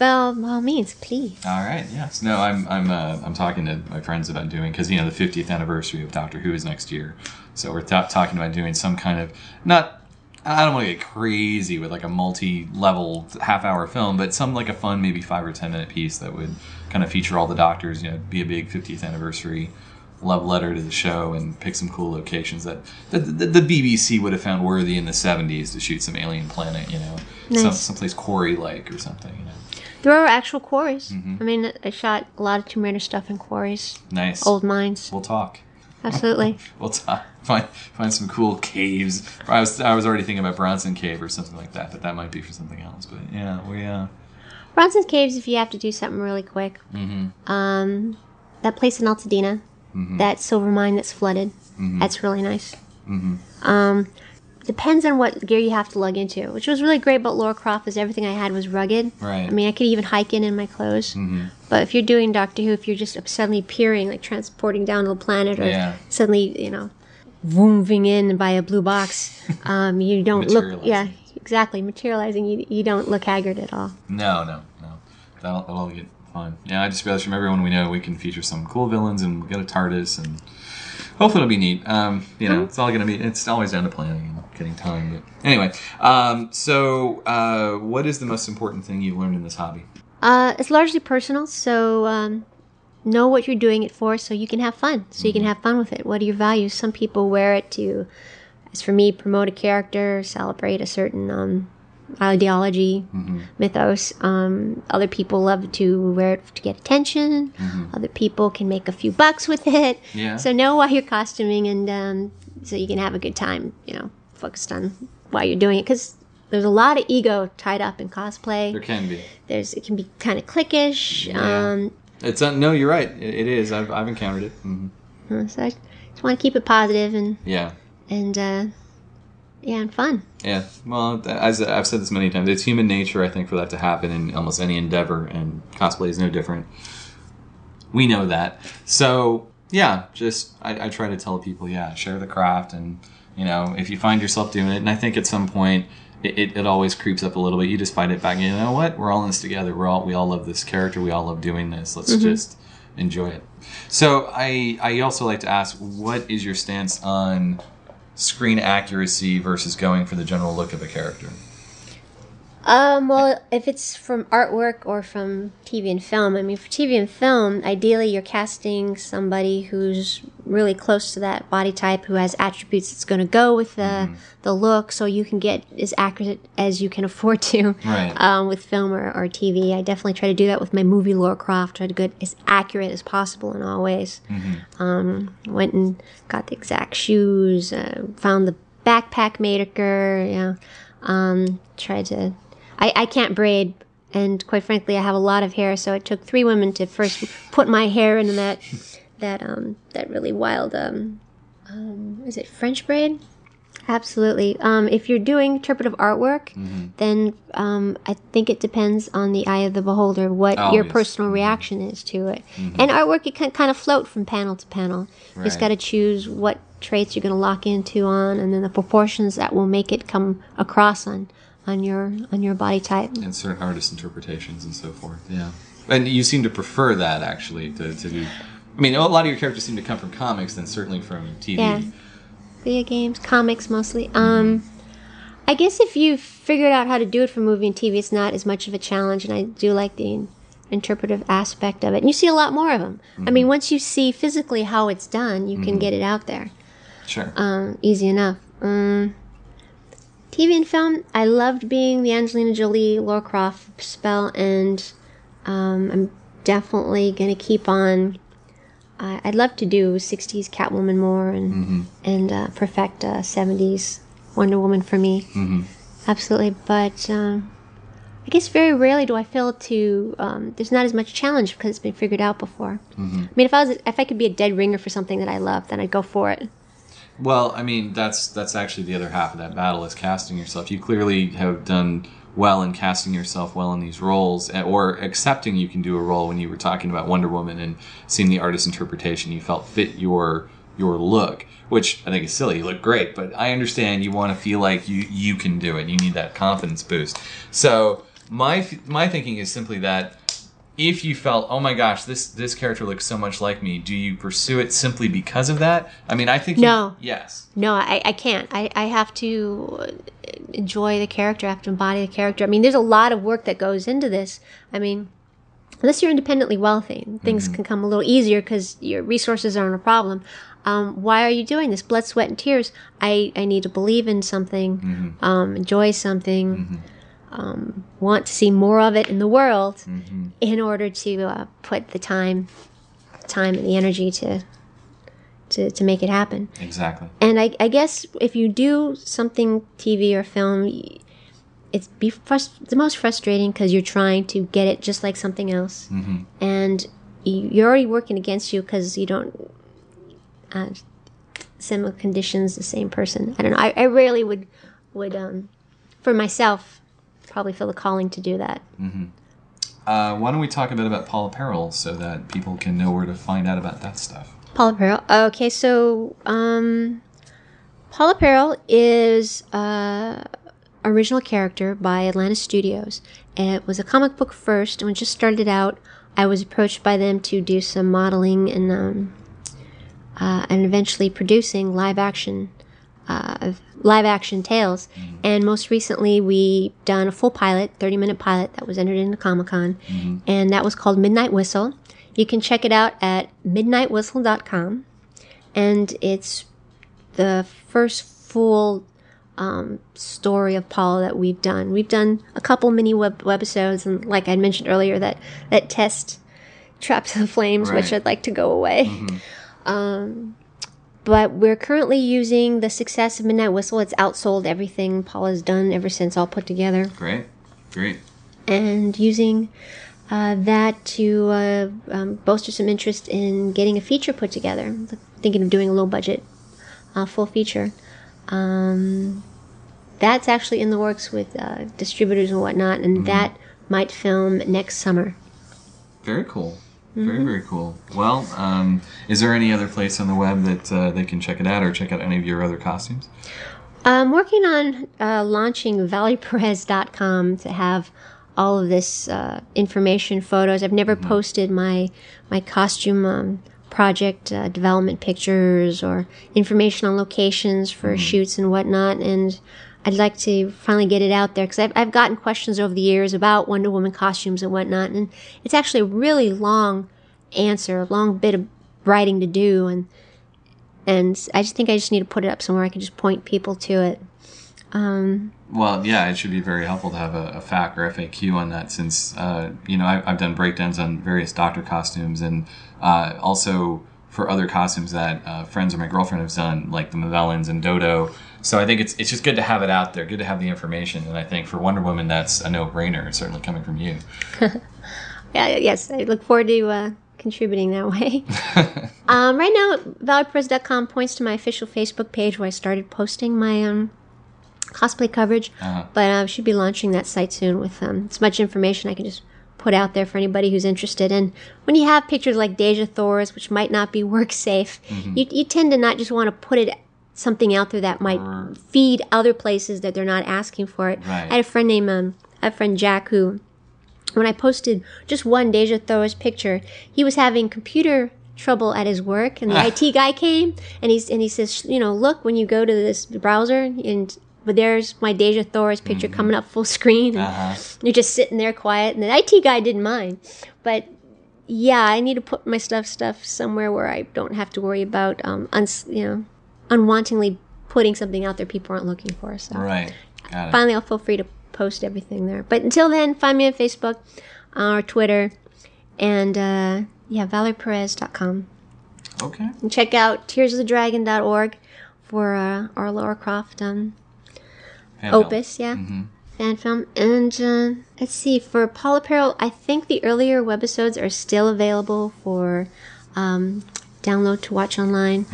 Well, by all means, please. All right. Yes. No. I'm. I'm. Uh, I'm talking to my friends about doing because you know the 50th anniversary of Doctor Who is next year, so we're ta talking about doing some kind of not. I don't want to get crazy with like a multi-level half-hour film, but some like a fun, maybe five or ten minute piece that would kind of feature all the Doctors. You know, be a big 50th anniversary love letter to the show and pick some cool locations that the, the, the BBC would have found worthy in the 70s to shoot some alien planet. You know, some Nice. someplace quarry like or something. You know, There are actual quarries. Mm-hmm. I mean, I shot a lot of Tomb Raider stuff in quarries, nice. old mines. We'll talk. Absolutely. We'll talk. Find find some cool caves. I was I was already thinking about Bronson Cave or something like that, but that might be for something else. But yeah, we uh, Bronson's Caves, if you have to do something really quick. Mm-hmm. Um, that place in Altadena, that silver mine that's flooded, Mm-hmm. that's really nice. Um, depends on what gear you have to lug into, which was really great about Lara Croft is everything I had was rugged. Right. Mm-hmm. I mean, I could even hike in in my clothes. But if you're doing Doctor Who, if you're just suddenly peering, like transporting down to the planet, or Yeah. suddenly, you know, wooming in by a blue box, um, you don't look. Yeah, exactly. Materializing, you, you don't look haggard at all. no, no, no. That'll that'll get fun. Yeah, I just realized from everyone we know, we can feature some cool villains and we'll get a TARDIS and hopefully it'll be neat. Um, you know, it's all gonna be. It's always down to planning and getting time. But anyway, um, so uh, what is the most important thing you've learned in this hobby? Uh, it's largely personal, so um, know what you're doing it for, so you can have fun. So you can have fun with it. What are your values? Some people wear it to, as for me, promote a character, celebrate a certain ideology, mythos. Um, other people love to wear it to get attention. Other people can make a few bucks with it. Yeah. So know why you're costuming, and um, so you can have a good time. You know, focused on why you're doing it, because. There's a lot of ego tied up in cosplay There can be. there's it can be kind of cliquish. Yeah. Um, It's uh, no, you're right. It, it is. I've I've encountered it. hmm so I just want to keep it positive and Yeah. and uh, yeah, and fun. Yeah, well, as I've said this many times, it's human nature, I think, for that to happen in almost any endeavor, and cosplay is no different. We know that. So, yeah, just I, I try to tell people, yeah, share the craft, and you know, if you find yourself doing it, and I think at some point it, it, it always creeps up a little bit. You just fight it back. You know what? We're all in this together. We're all we all love this character. We all love doing this. Let's mm-hmm. just enjoy it. So, I I also like to ask, what is your stance on screen accuracy versus going for the general look of a character. Um, well, if it's from artwork or from TV and film, I mean, for TV and film, ideally you're casting somebody who's really close to that body type, who has attributes that's going to go with the the look, so you can get as accurate as you can afford to. Right. Um, with film or, or TV, I definitely try to do that with my movie Lara Croft. Try to get as accurate as possible in all ways. Um, went and got the exact shoes. Uh, found the backpack maker. Know, um, tried to. I, I can't braid, and quite frankly, I have a lot of hair. So it took three women to first put my hair into that that um that really wild um, um is it French braid? Absolutely. Um, if you're doing interpretive artwork, then um, I think it depends on the eye of the beholder what your Always. personal reaction is to it. And artwork, it can kind of float from panel to panel. You just got to choose what traits you're going to lock into on, and then the proportions that will make it come across on on your on your body type. and certain artist interpretations and so forth. Yeah, and you seem to prefer that actually to, to do. I mean, a lot of your characters seem to come from comics, then certainly from TV. Yeah. Video games, comics mostly. Um, I guess if you've figured out how to do it for movie and TV, it's not as much of a challenge, and I do like the interpretive aspect of it. And you see a lot more of them. I mean, once you see physically how it's done, you can get it out there Sure. um, easy enough. Um, TV and film, I loved being the Angelina Jolie, Lara Croft spell, and um, I'm definitely going to keep on. I I'd love to do 60s Catwoman more and and uh, perfect uh, 70s Wonder Woman for me. Absolutely, but um, I guess very rarely do I feel to. Um, there's not as much challenge because it's been figured out before. I mean, if I was, if I could be a dead ringer for something that I love, then I'd go for it. Well, I mean, that's that's actually the other half of that battle is casting yourself. You clearly have done well in casting yourself well in these roles, eh, or accepting you can do a role. When you were talking about Wonder Woman and seeing the artist's interpretation, you felt fit your your look, which I think is silly. You look great, but I understand you want to feel like you you can do it. You need that confidence boost. So. my my thinking is simply that if you felt, oh my gosh, this this character looks so much like me, do you pursue it simply because of that? I mean, I think you- No. yes, No, I, I can't. I, I have to enjoy the character. I have to embody the character. I mean, there's a lot of work that goes into this. I mean, unless you're independently wealthy, things can come a little easier because your resources aren't a problem. Um, why are you doing this? Blood, sweat, and tears. I, I need to believe in something, um, enjoy something, um, want to see more of it in the world in order to uh, put the time, time and the energy to, to, to make it happen. exactly. And I, I guess if you do something TV or film, it's be frust- the most frustrating because you're trying to get it just like something else, and you, you're already working against you because you don't uh, similar conditions the same person. I don't know. I, I rarely would would um for myself probably feel the calling to do that. Uh, why don't we talk a bit about Paula Peril so that people can know where to find out about that stuff? Paula Peril. Okay, so um, Paula Peril is uh, original character by Atlantis Studios. It was a comic book first, and when it just started out, I was approached by them to do some modeling and um, uh, and eventually producing live action uh, live action tales. And most recently, we done a full pilot, thirty minute pilot that was entered into Comic Con, and that was called Midnight Whistle. You can check it out at midnightwhistle.com, and it's the first full um, story of Paula that we've done. We've done a couple mini web webisodes, and like I mentioned earlier, that that test Traps of the Flames, which I'd like to go away. Um, but we're currently using the success of Midnight Whistle. It's outsold everything Paula has done ever since all put together Great, great. and using uh, that to uh, um, bolster some interest in getting a feature put together. Thinking of doing a low budget uh, full feature. Um, that's actually in the works with uh, distributors and whatnot, and that might film next summer. Very cool. Very, very cool. Well, um, is there any other place on the web that uh, they can check it out or check out any of your other costumes? I'm working on uh, launching ValeriePerez.com to have all of this uh, information, photos. I've never posted my my costume um, project uh, development pictures or information on locations for shoots and whatnot. And I'd like to finally get it out there because I've, I've gotten questions over the years about Wonder Woman costumes and whatnot. And it's actually a really long answer, a long bit of writing to do. And and I just think I just need to put it up somewhere I can just point people to it. Well, yeah, it should be very helpful to have a, a FAQ or FAQ on that since, uh, you know, I, I've done breakdowns on various doctor costumes and uh, also for other costumes that uh, friends or my girlfriend have done, like the Movellans and Dodo. So I think it's it's just good to have it out there, good to have the information. And I think for Wonder Woman, that's a no brainer, certainly coming from you. Yeah, yes, I look forward to uh, contributing that way. um, right now, ValeriePerez.com points to my official Facebook page where I started posting my um, cosplay coverage, Uh-huh. but I should be launching that site soon with um, as much information I can just put out there for anybody who's interested. And when you have pictures like Dejah Thoris, which might not be work safe, you, you tend to not just want to put it something out there that might Or- feed other places that they're not asking for it. Right. I had a friend named um, a friend Jack who when I posted just one Dejah Thoris picture, he was having computer trouble at his work, and the IT guy came and he's and he says, you know, look when you go to this browser and. But there's my Dejah Thoris picture coming up full screen, Uh-huh. you're just sitting there quiet. And the IT guy didn't mind, but yeah, I need to put my stuff stuff somewhere where I don't have to worry about um, uns, you know, unwantingly putting something out there people aren't looking for. So Right. Got it. finally I'll feel free to post everything there. But until then, find me on Facebook or Twitter and uh, yeah, ValeriePerez.com. Okay. And check out tearsofthedragon.org for uh, our Lara Croft um, film. opus, yeah. Fan film. And uh, let's see, for Paula Peril, I think the earlier webisodes are still available for um, download to watch online.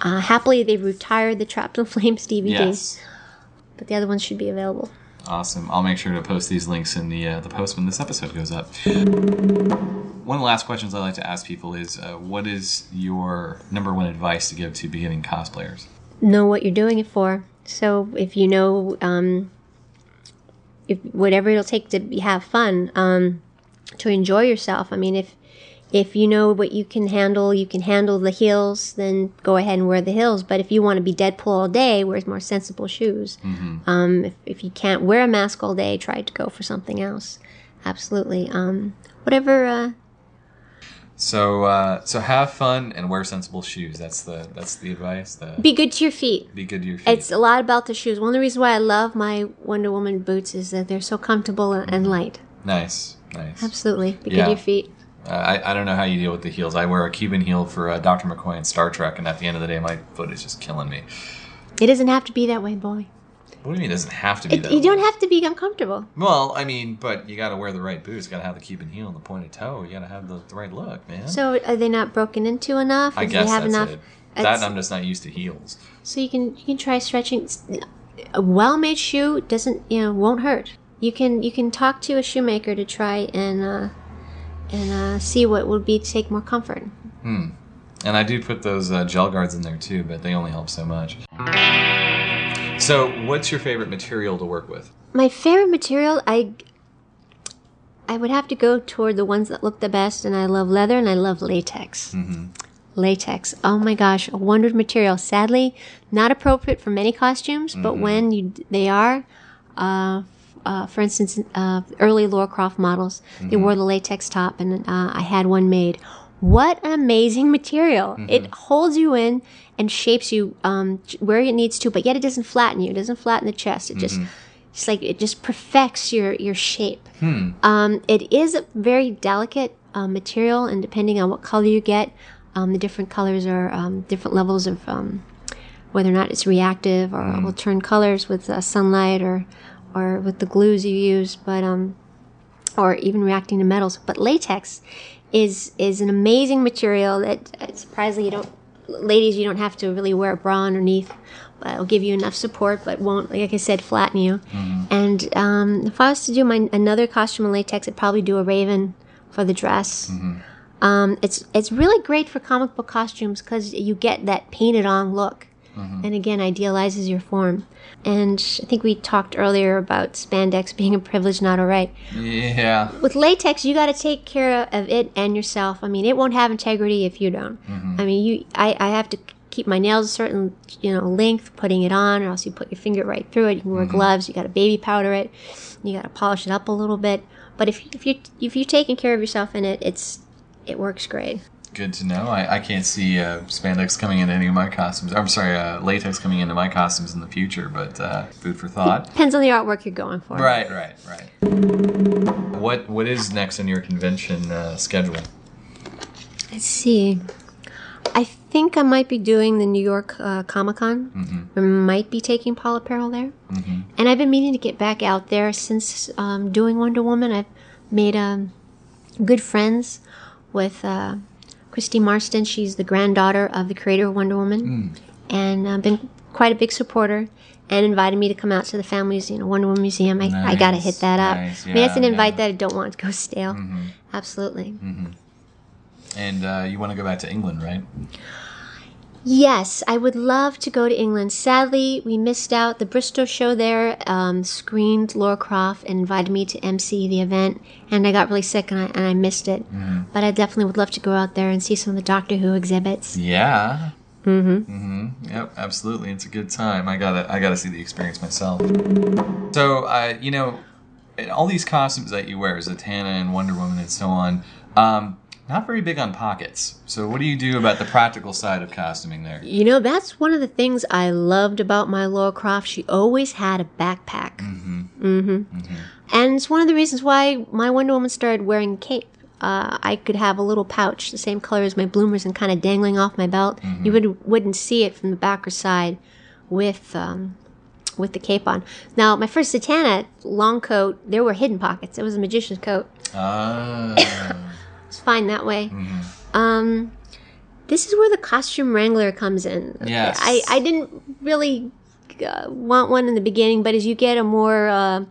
Uh, happily, they've retired the Trapped in Flames DVD, Yes. but the other ones should be available. Awesome. I'll make sure to post these links in the uh, the post when this episode goes up. One of the last questions I like to ask people is, uh, what is your number one advice to give to beginning cosplayers? know what you're doing it for. So if you know um, if whatever it'll take to be, have fun, um, to enjoy yourself. I mean, if if you know what you can handle, you can handle the heels, then go ahead and wear the heels. But if you want to be Deadpool all day, wear more sensible shoes. Um, if, if you can't wear a mask all day, try to go for something else. Absolutely. Um, whatever. Uh, So uh, so have fun and wear sensible shoes. That's the that's the advice. The, be good to your feet. be good to your feet. It's a lot about the shoes. One of the reasons why I love my Wonder Woman boots is that they're so comfortable and light. nice, nice. Absolutely. Be good to your feet. Uh, I, I don't know how you deal with the heels. I wear a Cuban heel for uh, Dr. McCoy in Star Trek, and at the end of the day, my foot is just killing me. It doesn't have to be that way, boy. What do you mean? It doesn't have to be It, that. you don't have to be uncomfortable. Well, I mean, but you got to wear the right boots. You Got to have the Cuban heel and the pointed toe. You got to have the, the right look, man. So are they not broken into enough? I guess they have that's enough? it. it's- That I'm just not used to heels. So you can you can try stretching. A well-made shoe doesn't you know won't hurt. You can you can talk to a shoemaker to try and uh, and uh, see what would be to take more comfort. Hmm. And I do put those uh, gel guards in there too, but they only help so much. So, what's your favorite material to work with? My favorite material, I I would have to go toward the ones that look the best, and I love leather and I love latex. Latex, oh my gosh, a wondered material. Sadly, not appropriate for many costumes, but when you they are, uh, uh, for instance, uh, early Lara Croft models, they wore the latex top, and uh, I had one made. What an amazing material! It holds you in and shapes you um, where it needs to, but yet it doesn't flatten you. It doesn't flatten the chest. It just it's like it just perfects your your shape. Um, it is a very delicate uh, material, and depending on what color you get, um, the different colors are um, different levels of um, whether or not it's reactive or will turn colors with uh, sunlight or or with the glues you use, but um, or even reacting to metals. But latex is is an amazing material that uh, surprisingly you don't, ladies, you don't have to really wear a bra underneath. But it'll give you enough support, but won't, like I said, flatten you. And um, if I was to do my another costume in latex, I'd probably do a raven for the dress. Um, it's it's really great for comic book costumes because you get that painted on look, Mm-hmm. and again idealizes your form. And I think we talked earlier about spandex being a privilege, not a right. Yeah. With latex, you got to take care of it and yourself. I mean, it won't have integrity if you don't. Mm-hmm. I mean, you I, I have to keep my nails a certain you know length, putting it on, or else you put your finger right through it. You can wear mm-hmm. gloves. You got to baby powder it. You got to polish it up a little bit. But if if you if you're taking care of yourself in it, it's it works great. Good to know. I, I can't see uh, spandex coming into any of my costumes. I'm sorry, uh, latex coming into my costumes in the future, but uh, food for thought. Depends on the artwork you're going for. Right, right, right. What What is next on your convention uh, schedule? Let's see. I think I might be doing the New York uh, Comic Con. I might be taking Paula Peril there. And I've been meaning to get back out there since um, doing Wonder Woman. I've made um, good friends with uh, Christie Marston. She's the granddaughter of the creator of Wonder Woman. Hmm. And I've been quite a big supporter and invited me to come out to the family's you know, Wonder Woman Museum. I, I got to hit that up. nice. I mean, that's an invite yeah. that I don't want to go stale. Mm-hmm. Absolutely. Mm-hmm. And uh, you want to go back to England, right? Yes, I would love to go to England. Sadly, we missed out. The Bristol show there um, screened Lara Croft and invited me to MC the event, and I got really sick and I, and I missed it. But I definitely would love to go out there and see some of the Doctor Who exhibits. Yeah. Mm-hmm. Mm-hmm. Yep, absolutely. It's a good time. I gotta I gotta see the experience myself. So, uh, you know, all these costumes that you wear, Zatanna and Wonder Woman and so on, um, not very big on pockets. So, what do you do about the practical side of costuming there? You know, that's one of the things I loved about my Lara Croft. She always had a backpack. Mm-hmm. Mm-hmm. And it's one of the reasons why my Wonder Woman started wearing a cape. Uh, I could have a little pouch, the same color as my bloomers, and kind of dangling off my belt. You would, wouldn't see it from the back or side with um, with the cape on. Now, my first Zatanna long coat, there were hidden pockets. It was a magician's coat. Ah, fine that way. Um, this is where the costume wrangler comes in. Yes. I, I didn't really uh, want one in the beginning, but as you get a more uh,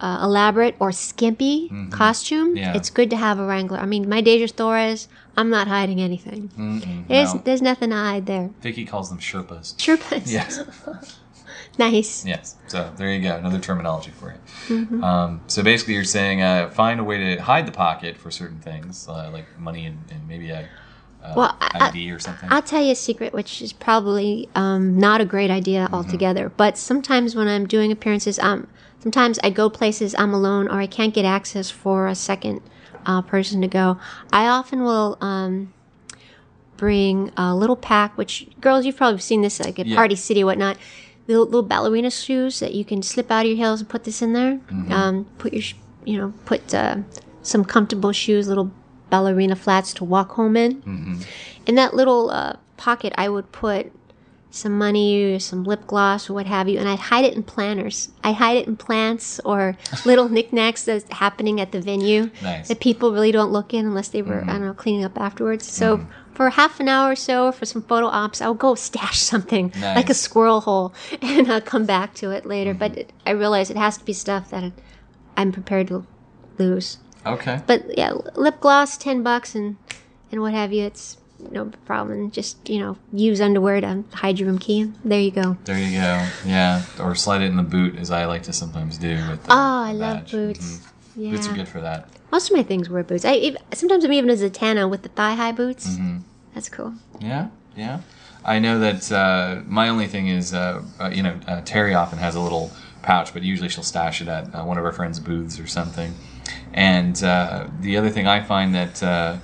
uh, elaborate or skimpy costume, Mm-hmm. Yeah. it's good to have a wrangler. I mean, my Dejah Thoris, I'm not hiding anything. mm-mm, There's no. there's nothing to hide there. Vicky calls them Sherpas. Sherpas. Yes. Nice. Yes. So there you go. Another terminology for you. Mm-hmm. Um, so basically, you're saying uh, find a way to hide the pocket for certain things, uh, like money and, and maybe a uh, Well, I- ID or something. I'll tell you a secret, which is probably um, not a great idea Mm-hmm. altogether. But sometimes when I'm doing appearances, um, sometimes I go places I'm alone or I can't get access for a second uh, person to go. I often will um, bring a little pack, which girls, you've probably seen this like at Yeah. Party City, or whatnot. Little, little ballerina shoes that you can slip out of your heels and put this in there. Mm-hmm. Um, put your, you know, put uh, some comfortable shoes, little ballerina flats to walk home in Mm-hmm. in that little uh, pocket, I would put some money or some lip gloss or what have you, and I'd hide it in planners. I hide it in plants or little knickknacks that's happening at the venue Nice. Mm-hmm. that people really don't look in unless they were, I don't know, cleaning up afterwards. So for half an hour or so, for some photo ops, I'll go stash something like a Mm-hmm. squirrel hole, and I'll come back to it later. But it, I realize it has to be stuff that I'm prepared to lose. okay. But yeah, lip gloss, ten bucks, and and what have you. It's no problem. Just you know, use underwear to hide your room key. and There you go. There you go. Yeah. Or slide it in the boot, as I like to sometimes do. With the, Oh, I the love badge. boots. Mhm. Yeah, Boots are good for that. most of my things wear boots. I ev- sometimes I'm even a Zatanna with the thigh high boots. Mm-hmm. That's cool. Yeah, yeah. I know that uh, my only thing is, uh, uh, you know, uh, Terry often has a little pouch, but usually she'll stash it at uh, one of her friends' booths or something. And uh, the other thing I find that uh,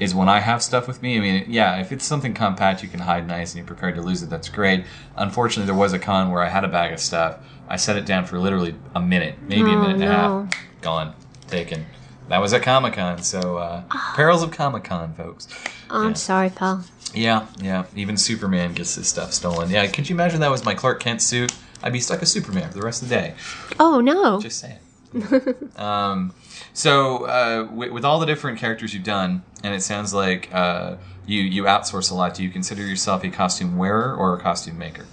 is when I have stuff with me, I mean, yeah, if it's something compact you can hide nice and you're prepared to lose it, that's great. Unfortunately, there was a con where I had a bag of stuff. I set it down for literally a minute, maybe a Oh, minute and a half. Gone, taken. That was at Comic Con, so uh, perils of Comic Con, folks. Oh, I'm sorry, pal. Yeah, yeah. Even Superman gets his stuff stolen. Yeah, could you imagine that was my Clark Kent suit? I'd be stuck as Superman for the rest of the day. Oh no. Just saying. um, so, uh, with, with all the different characters you've done, and it sounds like uh, you you outsource a lot. Do you consider yourself a costume wearer or a costume maker?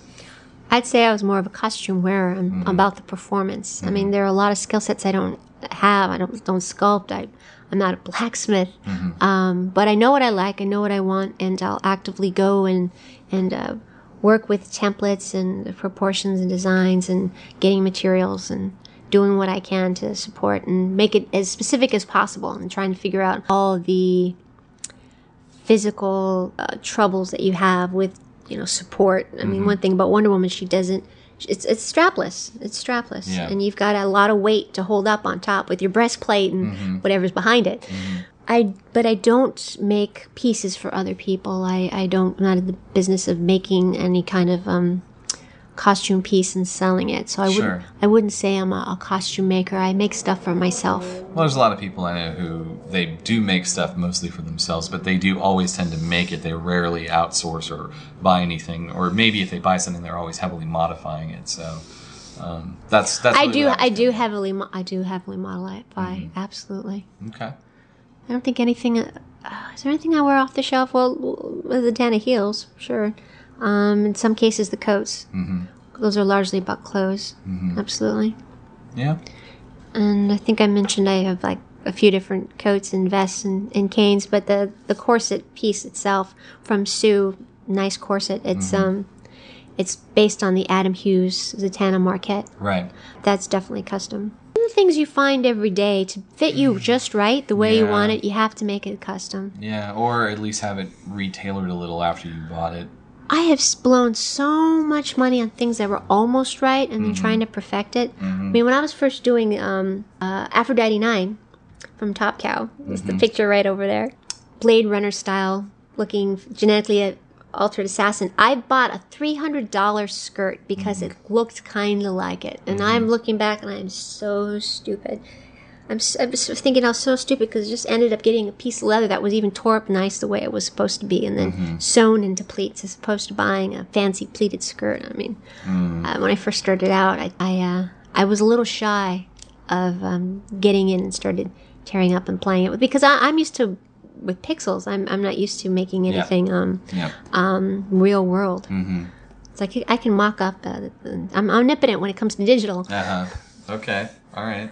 I'd say I was more of a costume wearer. I'm Mm-hmm. about the performance. I mean, there are a lot of skill sets I don't have. I don't don't sculpt. I I'm not a blacksmith. Mm-hmm. Um, but I know what I like. I know what I want, and I'll actively go and and uh, work with templates and proportions and designs and getting materials and doing what I can to support and make it as specific as possible and trying to figure out all the physical uh, troubles that you have with you know support. I Mm-hmm. mean, one thing about Wonder Woman, she doesn't. It's it's strapless. It's strapless, Yeah. and you've got a lot of weight to hold up on top with your breastplate and Mm-hmm. whatever's behind it. I but I don't make pieces for other people. I I don't. I'm not in the business of making any kind of um costume piece and selling it. So I Sure. wouldn't I wouldn't say I'm a, a costume maker. I make stuff for myself. Well, there's a lot of people I know who they do make stuff mostly for themselves, but they do always tend to make it. They rarely outsource or buy anything, or maybe if they buy something, they're always heavily modifying it. So um, that's that's. I do what I do heavily mo- I do heavily model it by Mm-hmm. absolutely. Okay. I don't think anything. Uh, is there anything I wear off the shelf? Well, the Dana heels, sure. Um, in some cases, the coats. Mm-hmm. Those are largely about clothes. Mm-hmm. Absolutely. Yeah. And I think I mentioned I have like a few different coats and vests and, and canes, but the the corset piece itself from Sue, nice corset. It's Mm-hmm. um, it's based on the Adam Hughes Zatanna maquette. Right. That's definitely custom. The things you find every day to fit you just right, the way you want it, you have to make it custom. Yeah, or at least have it retailored a little after you bought it. I have blown so much money on things that were almost right and then trying mm-hmm. to perfect it. I mm-hmm. mean, when I was first doing um, uh, Aphrodite 9 from Top Cow, is the mm-hmm. picture right over there, Blade Runner style looking genetically altered assassin, I bought a $300 skirt because it looked kind of like it. And I'm looking back and I'm so stupid. I'm, I'm s- thinking I was so stupid because I just ended up getting a piece of leather that was even tore up nice the way it was supposed to be and then sewn into pleats as opposed to buying a fancy pleated skirt. I mean, uh, when I first started out, I, I, uh, I was a little shy of um, getting in and started tearing up and playing it with because I, I'm used to with pixels. I'm, I'm not used to making anything um, Yep. um, real world. Mm-hmm. It's like I can mock up. Uh, I'm omnipotent when it comes to digital. Uh huh. Okay. All right.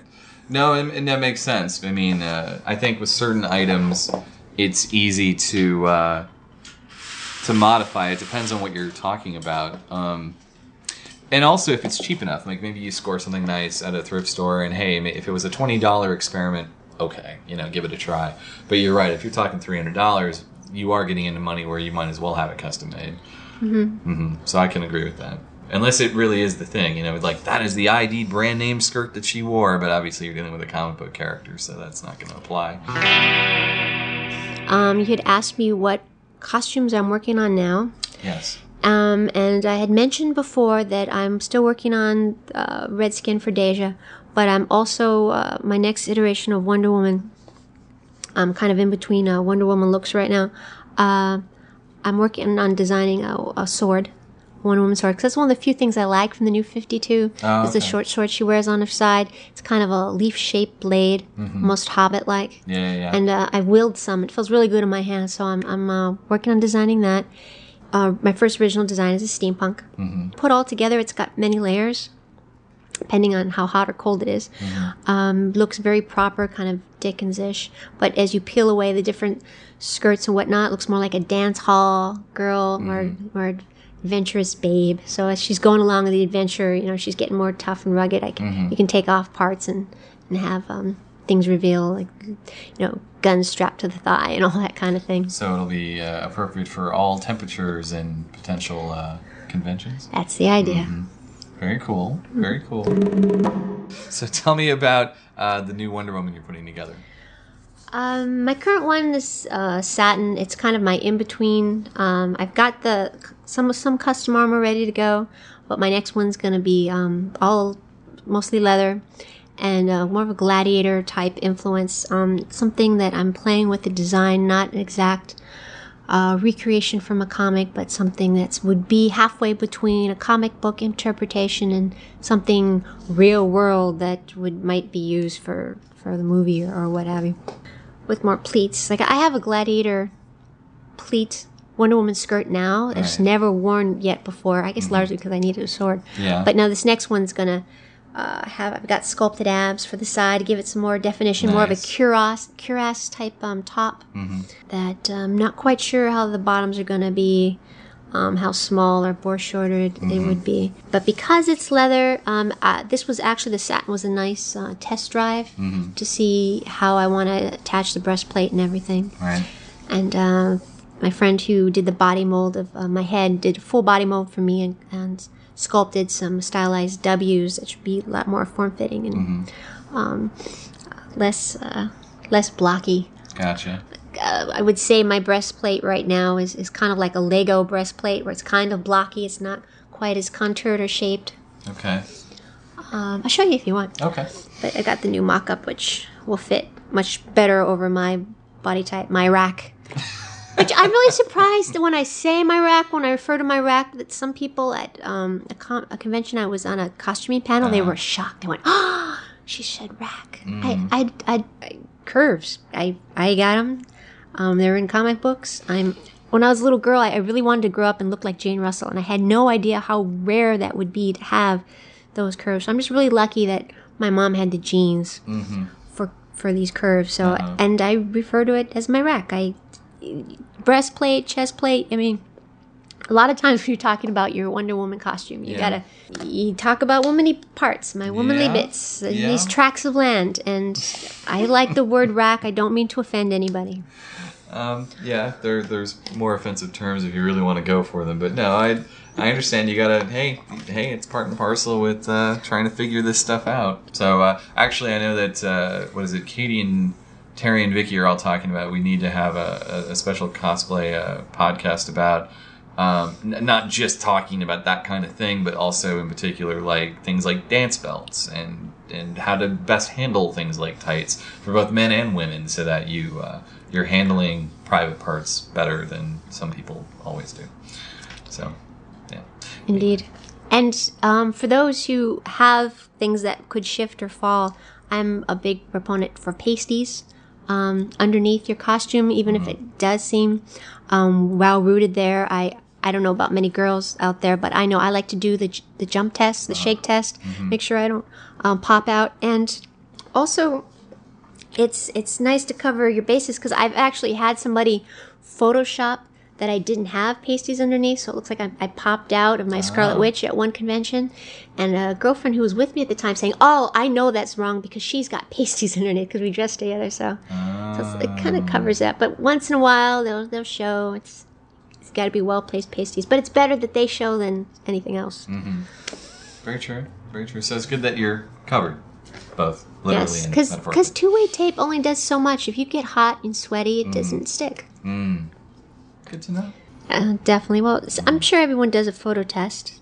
No, and, and that makes sense. I mean, uh, I think with certain items, it's easy to uh, to modify. It depends on what you're talking about. Um, and also if it's cheap enough, like maybe you score something nice at a thrift store, and hey, if it was a twenty dollar experiment, okay, you know, give it a try. But you're right. If you're talking three hundred dollars, you are getting into money where you might as well have it custom made. Mm-hmm. So I can agree with that. Unless it really is the thing, you know, like that is the ID brand name skirt that she wore, but obviously you're dealing with a comic book character, so that's not going to apply. Um, you had asked me what costumes I'm working on now. Yes. Um, and I had mentioned before that I'm still working on uh, Red Skin for Dejah, but I'm also uh, my next iteration of Wonder Woman. I'm kind of in between uh, Wonder Woman looks right now. Uh, I'm working on designing a, a sword, Wonder Woman sword, because that's one of the few things I like from the new 52. Oh, is the short sword she wears on her side. It's kind of a leaf-shaped blade, most Hobbit-like Yeah, yeah, yeah. and uh, I willed some. It feels really good in my hands, so I'm I'm uh, working on designing that. Uh, my first original design is a steampunk. Put all together, it's got many layers, depending on how hot or cold it is. Um, looks very proper, kind of Dickens-ish. But as you peel away the different skirts and whatnot, it looks more like a dance hall girl or or adventurous babe. So as she's going along with the adventure, you know, she's getting more tough and rugged. I can you can take off parts and and have um, things reveal like you know guns strapped to the thigh and all that kind of thing. So it'll be uh, appropriate for all temperatures and potential uh, conventions. That's the idea. Very cool. Very cool. So tell me about uh, the new Wonder Woman you're putting together. Um, my current one is uh, satin. It's kind of my in between. Um, I've got the some some custom armor ready to go, but my next one's gonna be um, all mostly leather and uh, more of a gladiator type influence. Um, something that I'm playing with the design, not an exact uh, recreation from a comic, but something that would be halfway between a comic book interpretation and something real world that would might be used for for the movie or, or what have you. With more pleats, like I have a gladiator pleat Wonder Woman skirt now. It's Right. Mm-hmm. never worn yet before. I guess largely because I needed a sword. Yeah. But now this next one's gonna uh, have I've got sculpted abs for the side to give it some more definition, more of a Nice. cuirass cuirass type um, top. That I'm not quite sure how the bottoms are gonna be. Um, how small or bore shorter it would be, but because it's leather, um, uh, this was actually the satin was a nice uh, test drive to see how I want to attach the breastplate and everything. Right. And uh, my friend who did the body mold of uh, my head did a full body mold for me and, and sculpted some stylized W's that should be a lot more form fitting and um, less uh, less blocky. Gotcha. Uh, I would say my breastplate right now is, is kind of like a Lego breastplate where it's kind of blocky. It's not quite as contoured or shaped. Okay. Um, I'll show you if you want. Okay. But I got the new mock-up, which will fit much better over my body type, my rack. Which I'm really surprised when I say my rack, when I refer to my rack, that some people at um, a, con- a convention I was on a costuming panel, they were shocked. They went, "Oh, she said rack." I, I, I, I, curves. I, I got them. Um, they're in comic books. I'm. When I was a little girl, I, I really wanted to grow up and look like Jane Russell, and I had no idea how rare that would be to have those curves. So I'm just really lucky that my mom had the genes for for these curves. So and I refer to it as my rack. I breastplate, chest plate. I mean, a lot of times when you're talking about your Wonder Woman costume, you Yeah. gotta you talk about womanly parts, my womanly Yeah. bits, Yeah. these tracts of land, and I like the word rack. I don't mean to offend anybody. Um, yeah, there, there's more offensive terms if you really want to go for them, but no, I I understand you gotta hey hey it's part and parcel with uh, trying to figure this stuff out. So uh, actually, I know that uh, what is it, Katie and Terry and Vicky are all talking about. We need to have a, a, special cosplay uh, podcast about. Um, n- not just talking about that kind of thing, but also in particular like things like dance belts and and how to best handle things like tights for both men and women, so that you uh, you're handling private parts better than some people always do. So, yeah, Indeed. And um, for those who have things that could shift or fall, I'm a big proponent for pasties um, underneath your costume, even if it does seem um, well rooted there. I I don't know about many girls out there, but I know I like to do the the jump test, the shake test, make sure I don't um, pop out, and also it's it's nice to cover your bases because I've actually had somebody Photoshop that I didn't have pasties underneath, so it looks like I, I popped out of my Scarlet Oh. Witch at one convention. And a girlfriend who was with me at the time saying, "Oh, I know that's wrong because she's got pasties underneath because we dressed together." So, so it's- it kind of ah. covers that. But once in a while, they'll they'll show it's it's got to be well placed pasties. But it's better that they show than anything else. Mm-hmm. Very true. Very true. So it's good that you're covered, both literally Yes, and because two way tape only does so much. If you get hot and sweaty, it doesn't stick. Good to know. Uh, definitely. Well, I'm sure everyone does a photo test.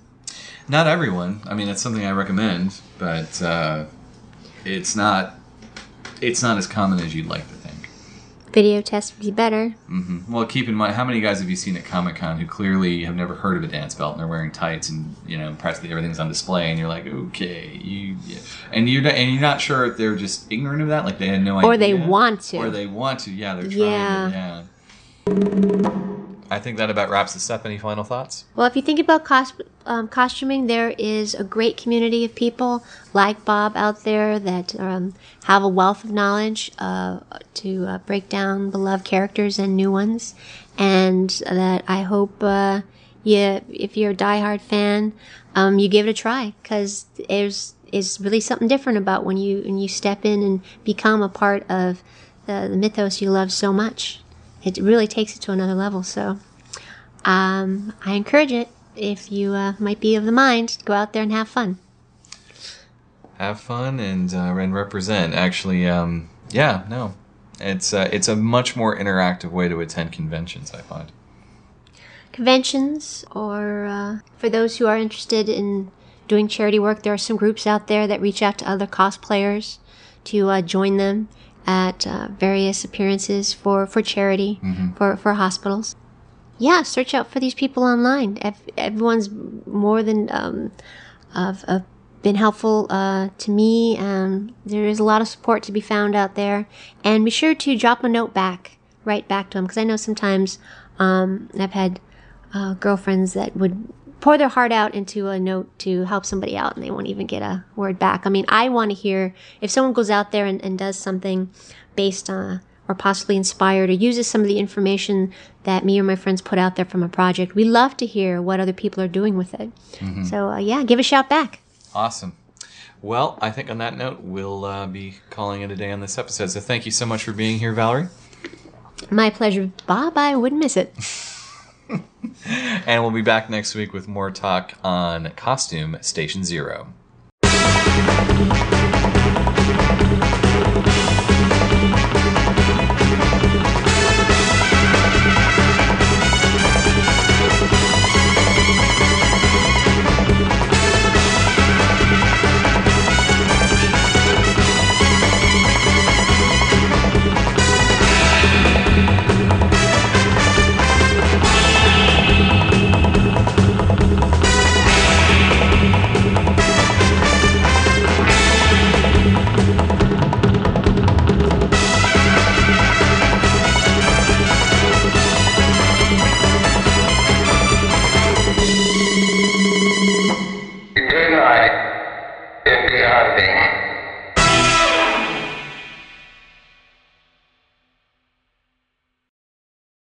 Not everyone. I mean, it's something I recommend, but uh, it's not. It's not as common as you'd like to. Video test would be better. hmm Well, keep in mind, how many guys have you seen at Comic Con who clearly have never heard of a dance belt and they're wearing tights and you know practically everything's on display, and you're like, okay, you, yeah. and you're not- and you're not sure if they're just ignorant of that, like they had no idea, Or they want to. or they want to. Yeah, they're trying. Yeah. To, yeah. I think that about wraps this up. Any final thoughts? Well, if you think about um, costuming, there is a great community of people like Bob out there that um, have a wealth of knowledge uh, to uh, break down beloved characters and new ones, and that I hope uh, you, if you're a diehard fan, um, you give it a try because there's is really something different about when you when you step in and become a part of the, the mythos you love so much. It really takes it to another level. So um, I encourage it if you uh, might be of the mind go out there and have fun. have fun and uh, and represent. Actually, um, yeah, no, it's uh, it's a much more interactive way to attend conventions. I find. Conventions, or uh, for those who are interested in doing charity work, there are some groups out there that reach out to other cosplayers to uh, join them at uh, various appearances for, for charity for, for hospitals. Yeah, search out for these people online. Ev- Everyone's more than um, of, of been helpful uh, to me. Um, there is a lot of support to be found out there, and be sure to drop a note back, right back to them, because I know sometimes um, I've had uh, girlfriends that would pour their heart out into a note to help somebody out, and they won't even get a word back. I mean, I want to hear if someone goes out there and, and does something based on or possibly inspired or uses some of the information that me or my friends put out there from a project. We love to hear what other people are doing with it. So uh, yeah, give a shout back. Awesome. Well, I think on that note, we'll uh, be calling it a day on this episode. So thank you so much for being here, Valerie. My pleasure, Bob. I wouldn't miss it. And we'll be back next week with more talk on Costume Station Zero.